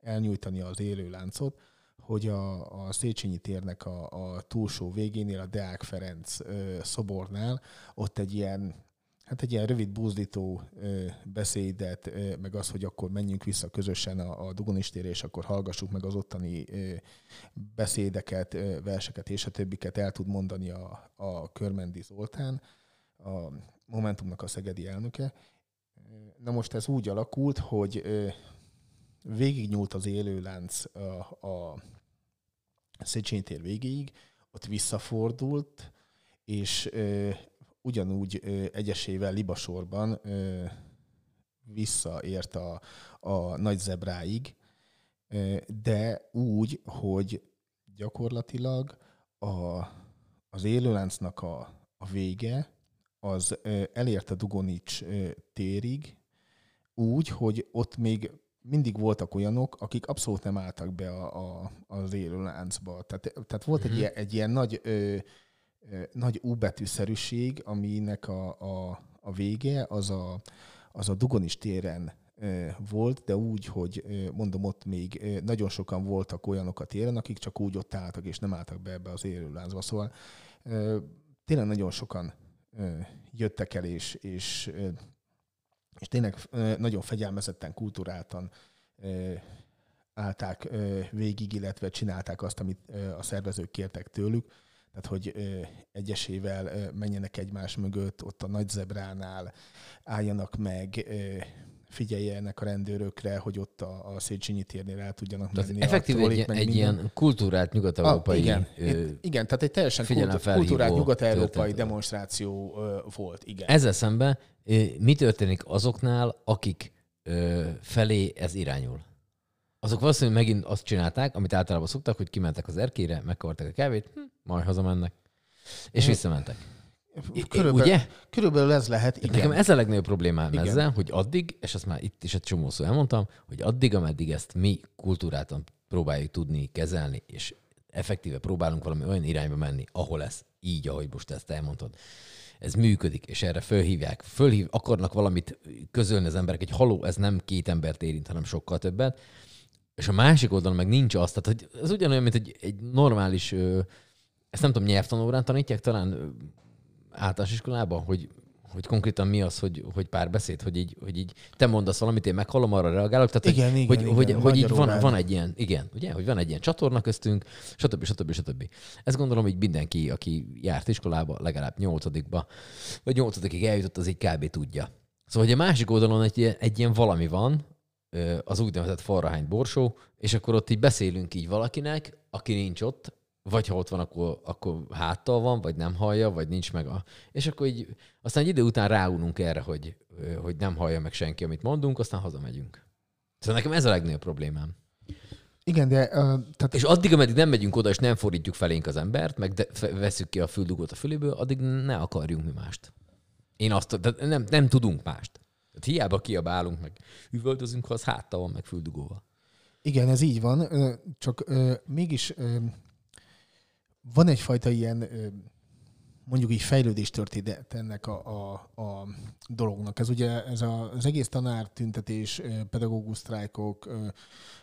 Speaker 2: elnyújtani az élő láncot, hogy a, a Széchenyi térnek a, a túlsó végénél, a Deák Ferenc ö, szobornál, ott egy ilyen Hát egy ilyen rövid búzdító beszédet, meg az, hogy akkor menjünk vissza közösen a, a és akkor hallgassuk meg az ottani beszédeket, verseket és a többiket el tud mondani a, a Körmendi Zoltán, a Momentumnak a szegedi elnöke. Na most ez úgy alakult, hogy végignyúlt az élőlánc a, a Széchenyi tér végéig, ott visszafordult, és ugyanúgy ö, egyesével libasorban ö, visszaért a, a nagy zebráig, ö, de úgy, hogy gyakorlatilag a, az élőláncnak a, a vége az ö, elért a Dugonics ö, térig, úgy, hogy ott még mindig voltak olyanok, akik abszolút nem álltak be a, a, az élőláncba. Tehát, tehát volt egy,
Speaker 1: Mhm.
Speaker 2: ilyen, egy ilyen nagy ö, nagy U betűszerűség, aminek a, a, a vége az a, az a Dugonis téren volt, de úgy, hogy mondom, ott még nagyon sokan voltak olyanok a téren, akik csak úgy ott álltak, és nem álltak be ebbe az élőlázba. Szóval tényleg nagyon sokan jöttek el, és, és, és tényleg nagyon fegyelmezetten, kulturáltan állták végig, illetve csinálták azt, amit a szervezők kértek tőlük. Tehát, hogy egyesével menjenek egymás mögött, ott a nagy zebránál álljanak meg, figyeljenek a rendőrökre, hogy ott a, a Széchenyi térnél el tudjanak
Speaker 1: Tehát
Speaker 2: menni.
Speaker 1: effektív egy, egy
Speaker 2: minden.
Speaker 1: ilyen kultúrált nyugat-európai
Speaker 2: Ah, igen,
Speaker 1: ö,
Speaker 2: igen, tehát egy teljesen kultú-
Speaker 1: figyelemfelhívó
Speaker 2: kultúrált nyugat-európai demonstráció ö, volt, igen.
Speaker 1: Ezzel szemben ö, mi történik azoknál, akik ö, felé ez irányul? Azok valószínűleg megint azt csinálták, amit általában szoktak, hogy kimentek az erkére, megkavarták a kávét, hm, majd hazamennek. És visszamentek. I-
Speaker 2: Körülbelül,
Speaker 1: Ugye?
Speaker 2: körülbelül ez lehet,
Speaker 1: Igen. Nekem ez a legnagyobb problémám
Speaker 2: Igen.
Speaker 1: ezzel, hogy addig, és azt már itt is egy csomószor elmondtam, hogy addig, ameddig ezt mi kultúráltan próbáljuk tudni kezelni, és effektíve próbálunk valami olyan irányba menni, ahol ez így, ahogy most ezt elmondtad, ez működik, és erre fölhívják, fölhív, akarnak valamit közölni az emberek, egy haló, ez nem két embert érint, hanem sokkal többet, és a másik oldalon meg nincs az, tehát hogy ez ugyanolyan, mint egy, egy normális, ezt nem tudom, nyelvtanórán tanítják talán általános iskolában, hogy, hogy konkrétan mi az, hogy, hogy párbeszéd, hogy így, hogy így te mondasz valamit, én meghallom, arra reagálok. Tehát,
Speaker 2: Igen,
Speaker 1: hogy,
Speaker 2: igen,
Speaker 1: hogy,
Speaker 2: igen,
Speaker 1: hogy, hogy így van, van egy ilyen, igen, ugye, hogy van egy ilyen csatorna köztünk, stb. stb. stb. Ezt gondolom, hogy mindenki, aki járt iskolába, legalább nyolcadikba, vagy nyolcadikig eljutott, az így kb. tudja. Szóval, hogy a másik oldalon egy, ilyen- egy ilyen valami van, az úgynevezett falrahány borsó, és akkor ott így beszélünk így valakinek, aki nincs ott, vagy ha ott van, akkor, akkor háttal van, vagy nem hallja, vagy nincs meg a... És akkor így, aztán egy idő után ráununk erre, hogy, hogy nem hallja meg senki, amit mondunk, aztán hazamegyünk. Szóval nekem ez a legnagyobb problémám.
Speaker 2: Igen, de uh, tehát
Speaker 1: És addig, ameddig nem megyünk oda, és nem fordítjuk felénk az embert, meg de, fe, veszük ki a füldugót a füléből, addig ne akarjunk mi mást. Én azt, de nem, nem tudunk mást. Tehát hiába kiabálunk, meg üvöltözünk, ha az háttal van, meg füldugóval.
Speaker 2: Igen, ez így van, csak mégis van egyfajta ilyen, mondjuk így fejlődés történet ennek a, a, a dolognak. Ez ugye ez a, az egész tanártüntetés, ö, pedagógus sztrájkok,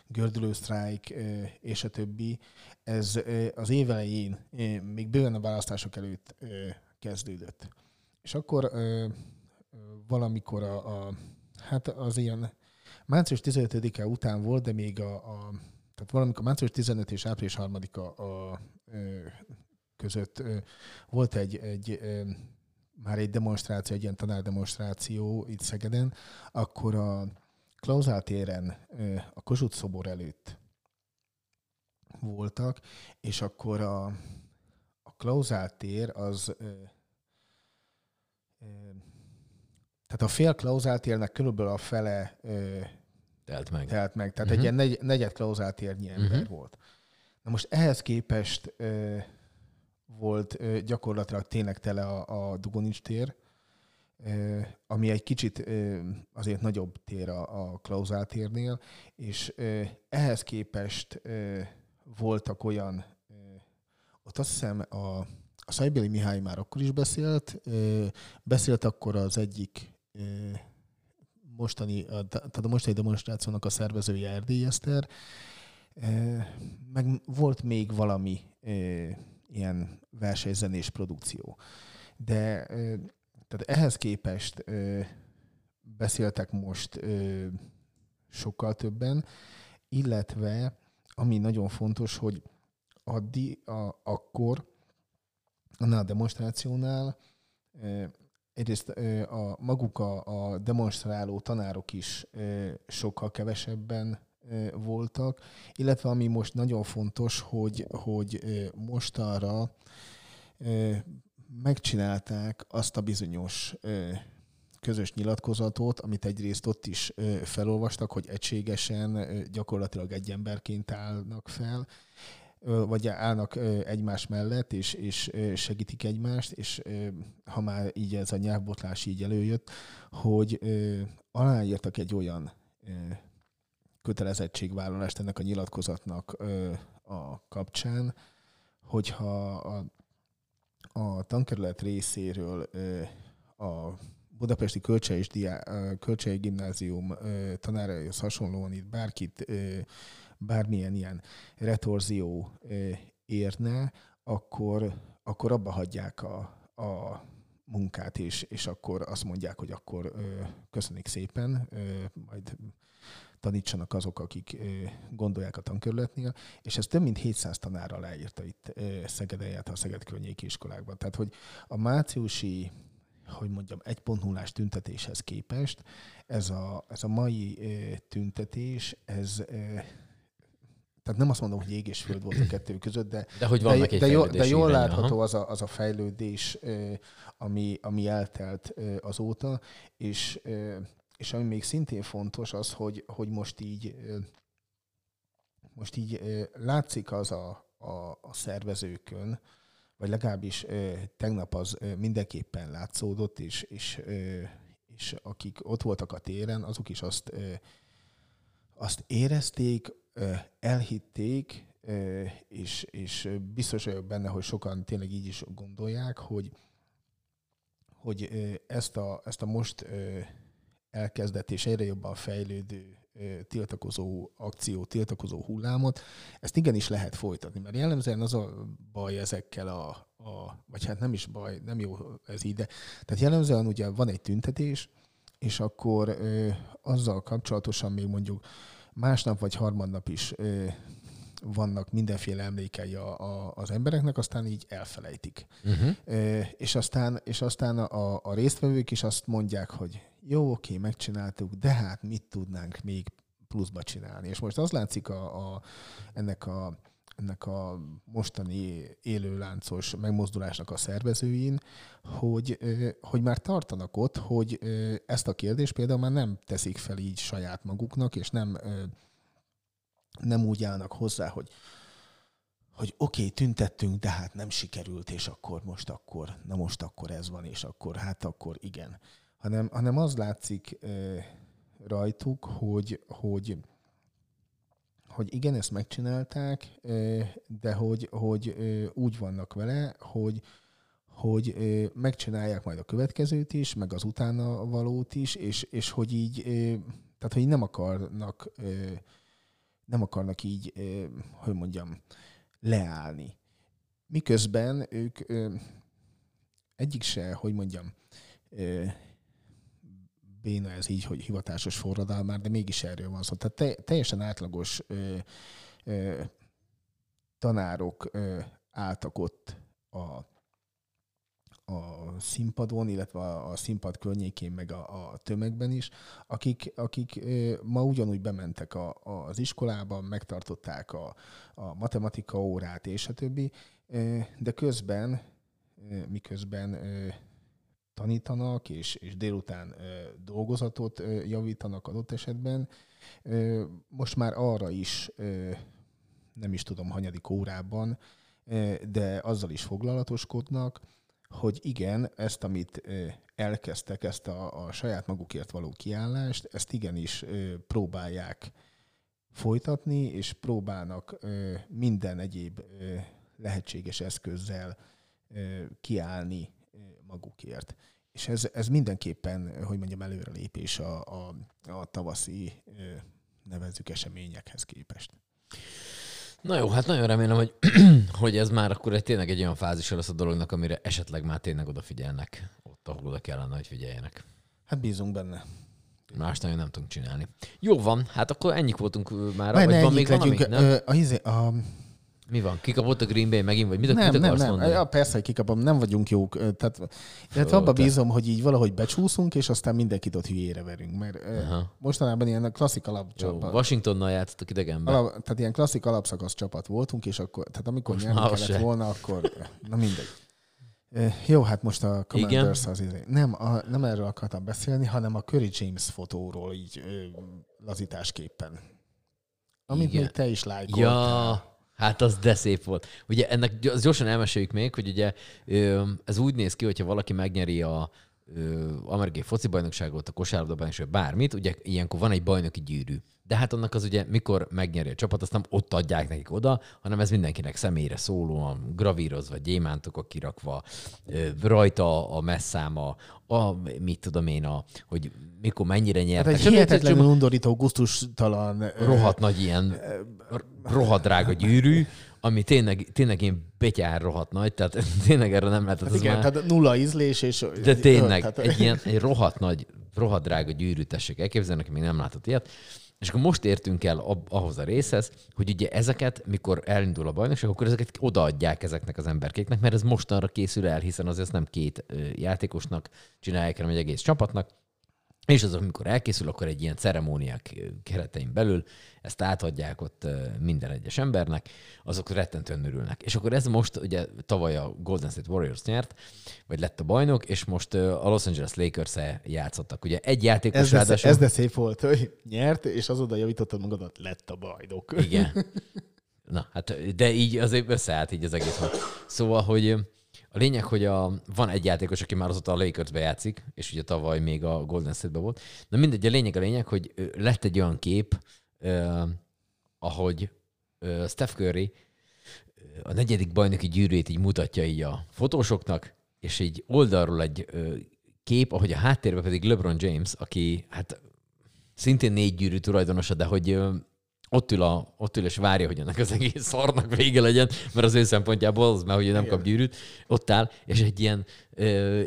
Speaker 2: gördülő sztrájk és a többi, ez az év elején, még bőven a választások előtt kezdődött. És akkor valamikor a, a, hát az ilyen március 15-e után volt, de még a, a tehát valamikor március 15 és április 3-a a, ö, között volt egy, egy már egy demonstráció, egy ilyen tanárdemonstráció itt Szegeden, akkor a Klauzál téren ö, a Kossuth szobor előtt voltak, és akkor a, a Klauzál tér az tehát a fél Klauzál térnek körülbelül a fele ö,
Speaker 1: Telt meg.
Speaker 2: telt meg. Tehát
Speaker 1: Mhm.
Speaker 2: egy ilyen negy, negyed klauzáltérnyi ember
Speaker 1: Mhm.
Speaker 2: volt. Na most ehhez képest ö, volt ö, gyakorlatilag tényleg tele a, a Dugonics tér, ö, ami egy kicsit ö, azért nagyobb tér a, a Klauzál térnél, és ö, ehhez képest ö, voltak olyan, ö, ott azt hiszem a, a Szajbéli Mihály már akkor is beszélt, beszélt akkor az egyik mostani, tehát a mostani demonstrációnak a szervezője Erdély Eszter, meg volt még valami ilyen versenyzenés produkció. De tehát ehhez képest beszéltek most sokkal többen, illetve ami nagyon fontos, hogy addi, a, akkor annál a demonstrációnál egyrészt a, maguk a, a demonstráló tanárok is sokkal kevesebben voltak, illetve ami most nagyon fontos, hogy, hogy mostanra megcsinálták azt a bizonyos közös nyilatkozatot, amit egyrészt ott is felolvastak, hogy egységesen gyakorlatilag egy emberként állnak fel, vagy állnak egymás mellett, és, és segítik egymást, és ha már így ez a nyelvbotlás így előjött, hogy aláírtak egy olyan kötelezettségvállalást ennek a nyilatkozatnak a kapcsán, hogyha a, a tankerület részéről a Budapesti Kölcsei, és Diá, Kölcsei Gimnázium ö, tanáraihoz hasonlóan itt bárkit bármilyen ilyen retorzió érne, akkor, akkor abba hagyják a, a munkát, és, és akkor azt mondják, hogy akkor ö, köszönik szépen, ö, majd tanítsanak azok, akik gondolják a tankerületnél, és ez több mint 700 tanára leírta itt ö, Szegeden, a Szeged környéki iskolákban. Tehát, hogy a márciusi hogy mondjam, 1.0-ás tüntetéshez képest ez a, ez a mai tüntetés, ez tehát nem azt mondom, hogy ég és föld volt a kettő között, de,
Speaker 1: De hogy
Speaker 2: de, de, jó, de jól
Speaker 1: irány,
Speaker 2: látható
Speaker 1: aha.
Speaker 2: az a, az a fejlődés, ami, ami eltelt azóta, és, és ami még szintén fontos az, hogy, hogy most így most így látszik az a, a, a szervezőkön, vagy legalábbis tegnap az mindenképpen látszódott, és, és, és akik ott voltak a téren, azok is azt, azt érezték, elhitték, és, és biztos vagyok benne, hogy sokan tényleg így is gondolják, hogy, hogy ezt a, ezt a most elkezdett és egyre jobban fejlődő tiltakozó akció, tiltakozó hullámot, ezt igenis lehet folytatni, mert jellemzően az a baj ezekkel a, a vagy hát nem is baj, nem jó ez így, de tehát jellemzően ugye van egy tüntetés, és akkor ö, azzal kapcsolatosan még mondjuk másnap vagy harmadnap is vannak mindenféle emlékei a, a, az embereknek, aztán így elfelejtik.
Speaker 1: Uh-huh.
Speaker 2: Ö, és aztán, és aztán a, a résztvevők is azt mondják, hogy jó, oké, megcsináltuk, de hát mit tudnánk még pluszba csinálni. És most az látszik a, a, ennek, a, ennek a mostani élőláncos megmozdulásnak a szervezőin, hogy, hogy már tartanak ott, hogy ezt a kérdést például már nem teszik fel így saját maguknak, és nem, nem úgy állnak hozzá, hogy hogy oké, okay, tüntettünk, de hát nem sikerült, és akkor most akkor, na most akkor ez van, és akkor hát akkor igen. Hanem, hanem az látszik rajtuk, hogy, hogy, hogy igen, ezt megcsinálták, de hogy, hogy úgy vannak vele, hogy, hogy megcsinálják majd a következőt is, meg az utána valót is, és, és hogy így, tehát hogy nem akarnak, nem akarnak így, hogy mondjam, leállni. Miközben ők egyik se, hogy mondjam, béna ez így, hogy hivatásos forradalmár, de mégis erről van szó. Tehát te, teljesen átlagos ö, ö, tanárok ö, álltak ott a, a színpadon, illetve a, a színpad környékén, meg a, a tömegben is, akik, akik ö, ma ugyanúgy bementek a, a, az iskolába, megtartották a, a matematika órát és a többi, ö, de közben, ö, miközben tanítanak, és, és délután dolgozatot javítanak adott esetben, most már arra is, nem is tudom, hanyadik órában, de azzal is foglalatoskodnak, hogy igen, ezt, amit elkezdtek, ezt a, a saját magukért való kiállást, ezt igenis próbálják folytatni, és próbálnak minden egyéb lehetséges eszközzel kiállni magukért. És ez, ez mindenképpen, hogy mondjam, előrelépés a, a, a tavaszi nevezzük eseményekhez képest.
Speaker 1: Na jó, hát nagyon remélem, hogy, [CLEARS THROAT] hogy ez már akkor egy, tényleg egy olyan fázisa lesz a dolognak, amire esetleg már tényleg odafigyelnek, ott, ahol oda kellene, hogy figyeljenek.
Speaker 2: Hát bízunk benne.
Speaker 1: Más nagyon nem tudunk csinálni. Jó van, hát akkor ennyik voltunk már. Vagy van még valami? Nem?
Speaker 2: A, izé- a,
Speaker 1: Mi van? Kikapott a Green Bay megint, vagy mit,
Speaker 2: nem,
Speaker 1: mit
Speaker 2: nem, nem.
Speaker 1: mondani?
Speaker 2: Ja, persze, hogy kikapom, nem vagyunk jók. Tehát,
Speaker 1: Ó,
Speaker 2: abba bízom, hogy így valahogy becsúszunk, és aztán mindenkit ott hülyére verünk. Mert
Speaker 1: Aha.
Speaker 2: mostanában ilyen klasszik
Speaker 1: Jó,
Speaker 2: alapcsapat.
Speaker 1: Washingtonnal játszottak idegenben.
Speaker 2: Alap, tehát ilyen klasszik alapszakasz csapat voltunk, és akkor, tehát amikor
Speaker 1: Most
Speaker 2: nyerni kellett
Speaker 1: se.
Speaker 2: volna, akkor, na mindegy. Jó, hát most a Commanders az izé. Nem, a, nem erről akartam beszélni, hanem a Curry James fotóról így ö, lazításképpen. Amit
Speaker 1: Igen.
Speaker 2: még te is lájkoltál.
Speaker 1: Ja, hát az de szép volt. Ugye ennek az gyorsan elmeséljük még, hogy ugye ez úgy néz ki, hogyha valaki megnyeri a amerikai foci bajnokságot, a kosárlabda bajnokságot, bármit, ugye ilyenkor van egy bajnoki gyűrű. De hát annak az ugye, mikor megnyeri a csapat, azt nem ott adják nekik oda, hanem ez mindenkinek személyre szólóan, gravírozva, gyémántokkal kirakva, rajta a messzáma, a, mit tudom én, a, hogy mikor mennyire
Speaker 2: Hát
Speaker 1: nyertek.
Speaker 2: egy
Speaker 1: Stb.
Speaker 2: hihetetlenül undorító, gusztustalan...
Speaker 1: rohadt nagy ilyen rohadt drága gyűrű, ami tényleg, tényleg ilyen betyár rohadt nagy, tehát [LAUGHS] tényleg erre nem lehetett.
Speaker 2: Hát igen,
Speaker 1: már,
Speaker 2: tehát nulla ízlés, és...
Speaker 1: de tényleg,
Speaker 2: tehát-
Speaker 1: egy ilyen egy rohadt nagy, rohadt drága gyűrűt tessék elképzelni, aki még nem látott ilyet. És akkor most értünk el ahhoz a részhez, hogy ugye ezeket, mikor elindul a bajnokság, akkor ezeket odaadják ezeknek az emberkéknek, mert ez mostanra készül el, hiszen azért ezt nem két játékosnak csinálják, hanem egy egész csapatnak. És azok, amikor elkészül, akkor egy ilyen ceremóniák keretein belül ezt átadják ott minden egyes embernek, azok rettentően örülnek. És akkor ez most, ugye tavaly a Golden State Warriors nyert, vagy lett a bajnok, és most a Los Angeles lakers játszottak. Ugye egy játékos
Speaker 2: Ez de,
Speaker 1: ráadásul...
Speaker 2: ez de szép volt, hogy nyert, és azóta javítottad magadat, lett a bajnok.
Speaker 1: Igen. [LAUGHS] Na, hát, de így azért összeállt így az egész. Szóval, hogy a lényeg, hogy a, van egy játékos, aki már azóta a Lakersbe játszik, és ugye tavaly még a Golden State-be volt. Na mindegy, a lényeg a lényeg, hogy lett egy olyan kép, eh, ahogy eh, Steph Curry a negyedik bajnoki gyűrűjét így mutatja így a fotósoknak, és így oldalról egy ö, kép, ahogy a háttérben pedig LeBron James, aki hát szintén négy gyűrű tulajdonosa, de hogy ott ül, a, ott ül és várja, hogy ennek az egész szarnak vége legyen, mert az ő szempontjából az már, hogy nem kap gyűrűt, ott áll, és egy ilyen ö,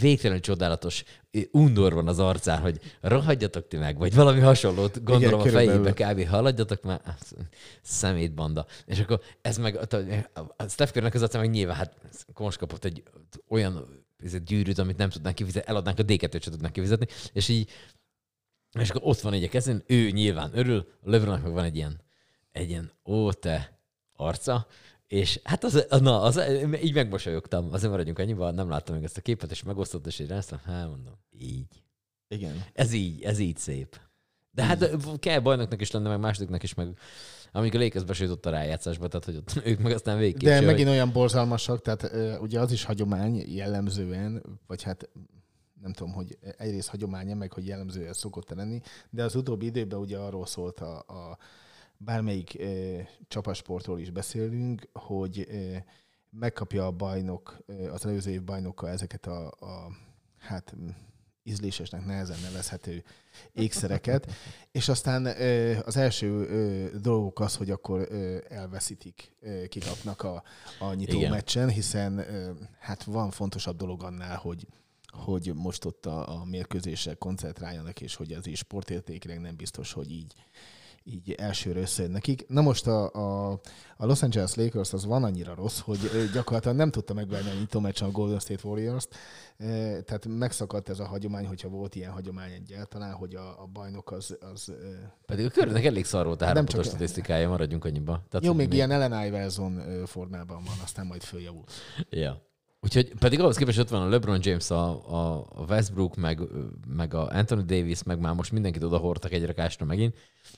Speaker 1: végtelenül csodálatos undor van az arcán, hogy rohadjatok ti meg, vagy valami hasonlót gondolom a
Speaker 2: körülbelül.
Speaker 1: fejébe kb. haladjatok már, Hát, szemétbanda. És akkor ez meg, a Steph Currynek az arcán meg nyilván, hát most kapott egy olyan ez egy gyűrűt, amit nem tudnánk kifizetni, eladnánk a D2-t sem tudnánk kifizetni, és így és akkor ott van egy a kezén, ő nyilván örül, a Lebronnak meg van egy ilyen, egy ilyen ó, te arca, és hát az, na, az, így megmosolyogtam, azért maradjunk annyiban, nem láttam még ezt a képet, és megosztott, és így ráztam, hát mondom, így.
Speaker 2: Igen.
Speaker 1: Ez így, ez így szép. De hát kell bajnoknak is lenne, meg másodiknak is, meg amikor a Lakers besőtt a rájátszásba, tehát hogy ott [LAUGHS] ők meg aztán végképp.
Speaker 2: De megint olyan borzalmasak, tehát ugye az is hagyomány jellemzően, vagy hát nem tudom, hogy egyrészt hagyománya, meg hogy jellemzően szokott lenni, de az utóbbi időben ugye arról szólt a, a bármelyik ö, csapasportról is beszélünk, hogy ö, megkapja a bajnok, ö, az előző év bajnoka ezeket a, a hát ízlésesnek nehezen nevezhető ékszereket, [LAUGHS] és aztán az első dolgok az, hogy akkor elveszítik, kikapnak a, a nyitó
Speaker 1: Igen.
Speaker 2: meccsen, hiszen hát van fontosabb dolog annál, hogy hogy most ott a, a mérkőzésre koncentráljanak, és hogy ez is sportértékileg nem biztos, hogy így, így elsőre összejön nekik. Na most a, a, a Los Angeles Lakers az van annyira rossz, hogy gyakorlatilag nem tudta megverni a nyitó meccsen a Golden State Warriors-t, tehát megszakadt ez a hagyomány, hogyha volt ilyen hagyomány egyáltalán, hogy a, a bajnok az, az
Speaker 1: Pedig a körnek elég szar volt a hárompontos
Speaker 2: csak-
Speaker 1: statisztikája, maradjunk annyiba. Tehát,
Speaker 2: jó,
Speaker 1: hogy
Speaker 2: még ilyen Ellen Iverson formában van, aztán majd följavul.
Speaker 1: Ja. Úgyhogy pedig ahhoz képest ott van a LeBron James, a, a Westbrook, meg, meg a Anthony Davis, meg már most mindenkit oda hordtak egy rakásra megint.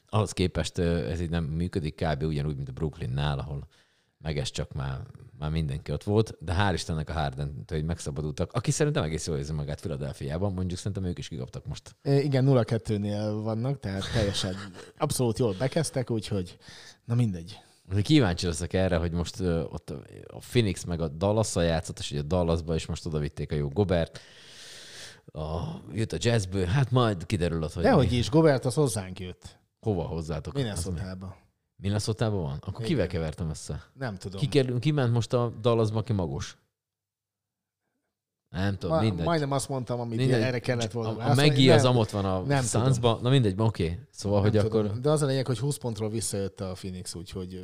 Speaker 1: Ahhoz képest ez így nem működik kb. ugyanúgy, mint a Brooklynnál, ahol meg ez csak már, már mindenki ott volt, de hál' Istennek a harden hogy megszabadultak, aki szerintem egész jól érzi magát Philadelphiában, mondjuk szerintem ők is kikaptak most.
Speaker 2: Igen, 0-2-nél vannak, tehát teljesen abszolút jól bekezdtek, úgyhogy na mindegy.
Speaker 1: Kíváncsi leszek erre, hogy most ö, ott a Phoenix meg a dallas játszott, és ugye Dallasba is most oda vitték a jó Gobert. A, jött a jazzből, hát majd kiderül ott, hogy
Speaker 2: Dehogy
Speaker 1: mi-
Speaker 2: is, Gobert az hozzánk jött.
Speaker 1: hova hozzátok.
Speaker 2: Minnesota-ba.
Speaker 1: Minnesota-ban van? Akkor
Speaker 2: Igen.
Speaker 1: kivel kevertem össze?
Speaker 2: Nem tudom.
Speaker 1: Ki, kerül, ki ment most a Dallasba, aki magos? Nem tudom,
Speaker 2: Ma,
Speaker 1: mindegy.
Speaker 2: majdnem azt mondtam, amit
Speaker 1: mindegy.
Speaker 2: erre kellett volna
Speaker 1: A, a
Speaker 2: Nem,
Speaker 1: az amott van a
Speaker 2: nem
Speaker 1: Sunsba. Na mindegy, oké. Okay. Szóval,
Speaker 2: nem
Speaker 1: hogy
Speaker 2: tudom.
Speaker 1: akkor...
Speaker 2: De az a lényeg, hogy 20 pontról visszajött a Phoenix, úgyhogy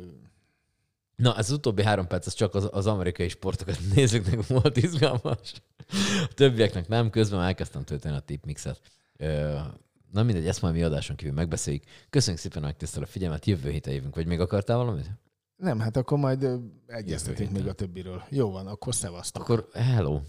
Speaker 1: Na, ez az utóbbi három perc, ez csak az, az amerikai sportokat [LAUGHS] nézőknek volt izgalmas. A többieknek nem, közben elkezdtem tölteni a tipmixet. Na mindegy, ezt majd mi adáson kívül megbeszéljük. Köszönjük szépen, hogy tisztel a figyelmet, jövő héten jövünk. Vagy még akartál valamit?
Speaker 2: nem, hát akkor majd egyeztetünk még a többiről. Jó van, akkor szevasztok.
Speaker 1: Akkor hello!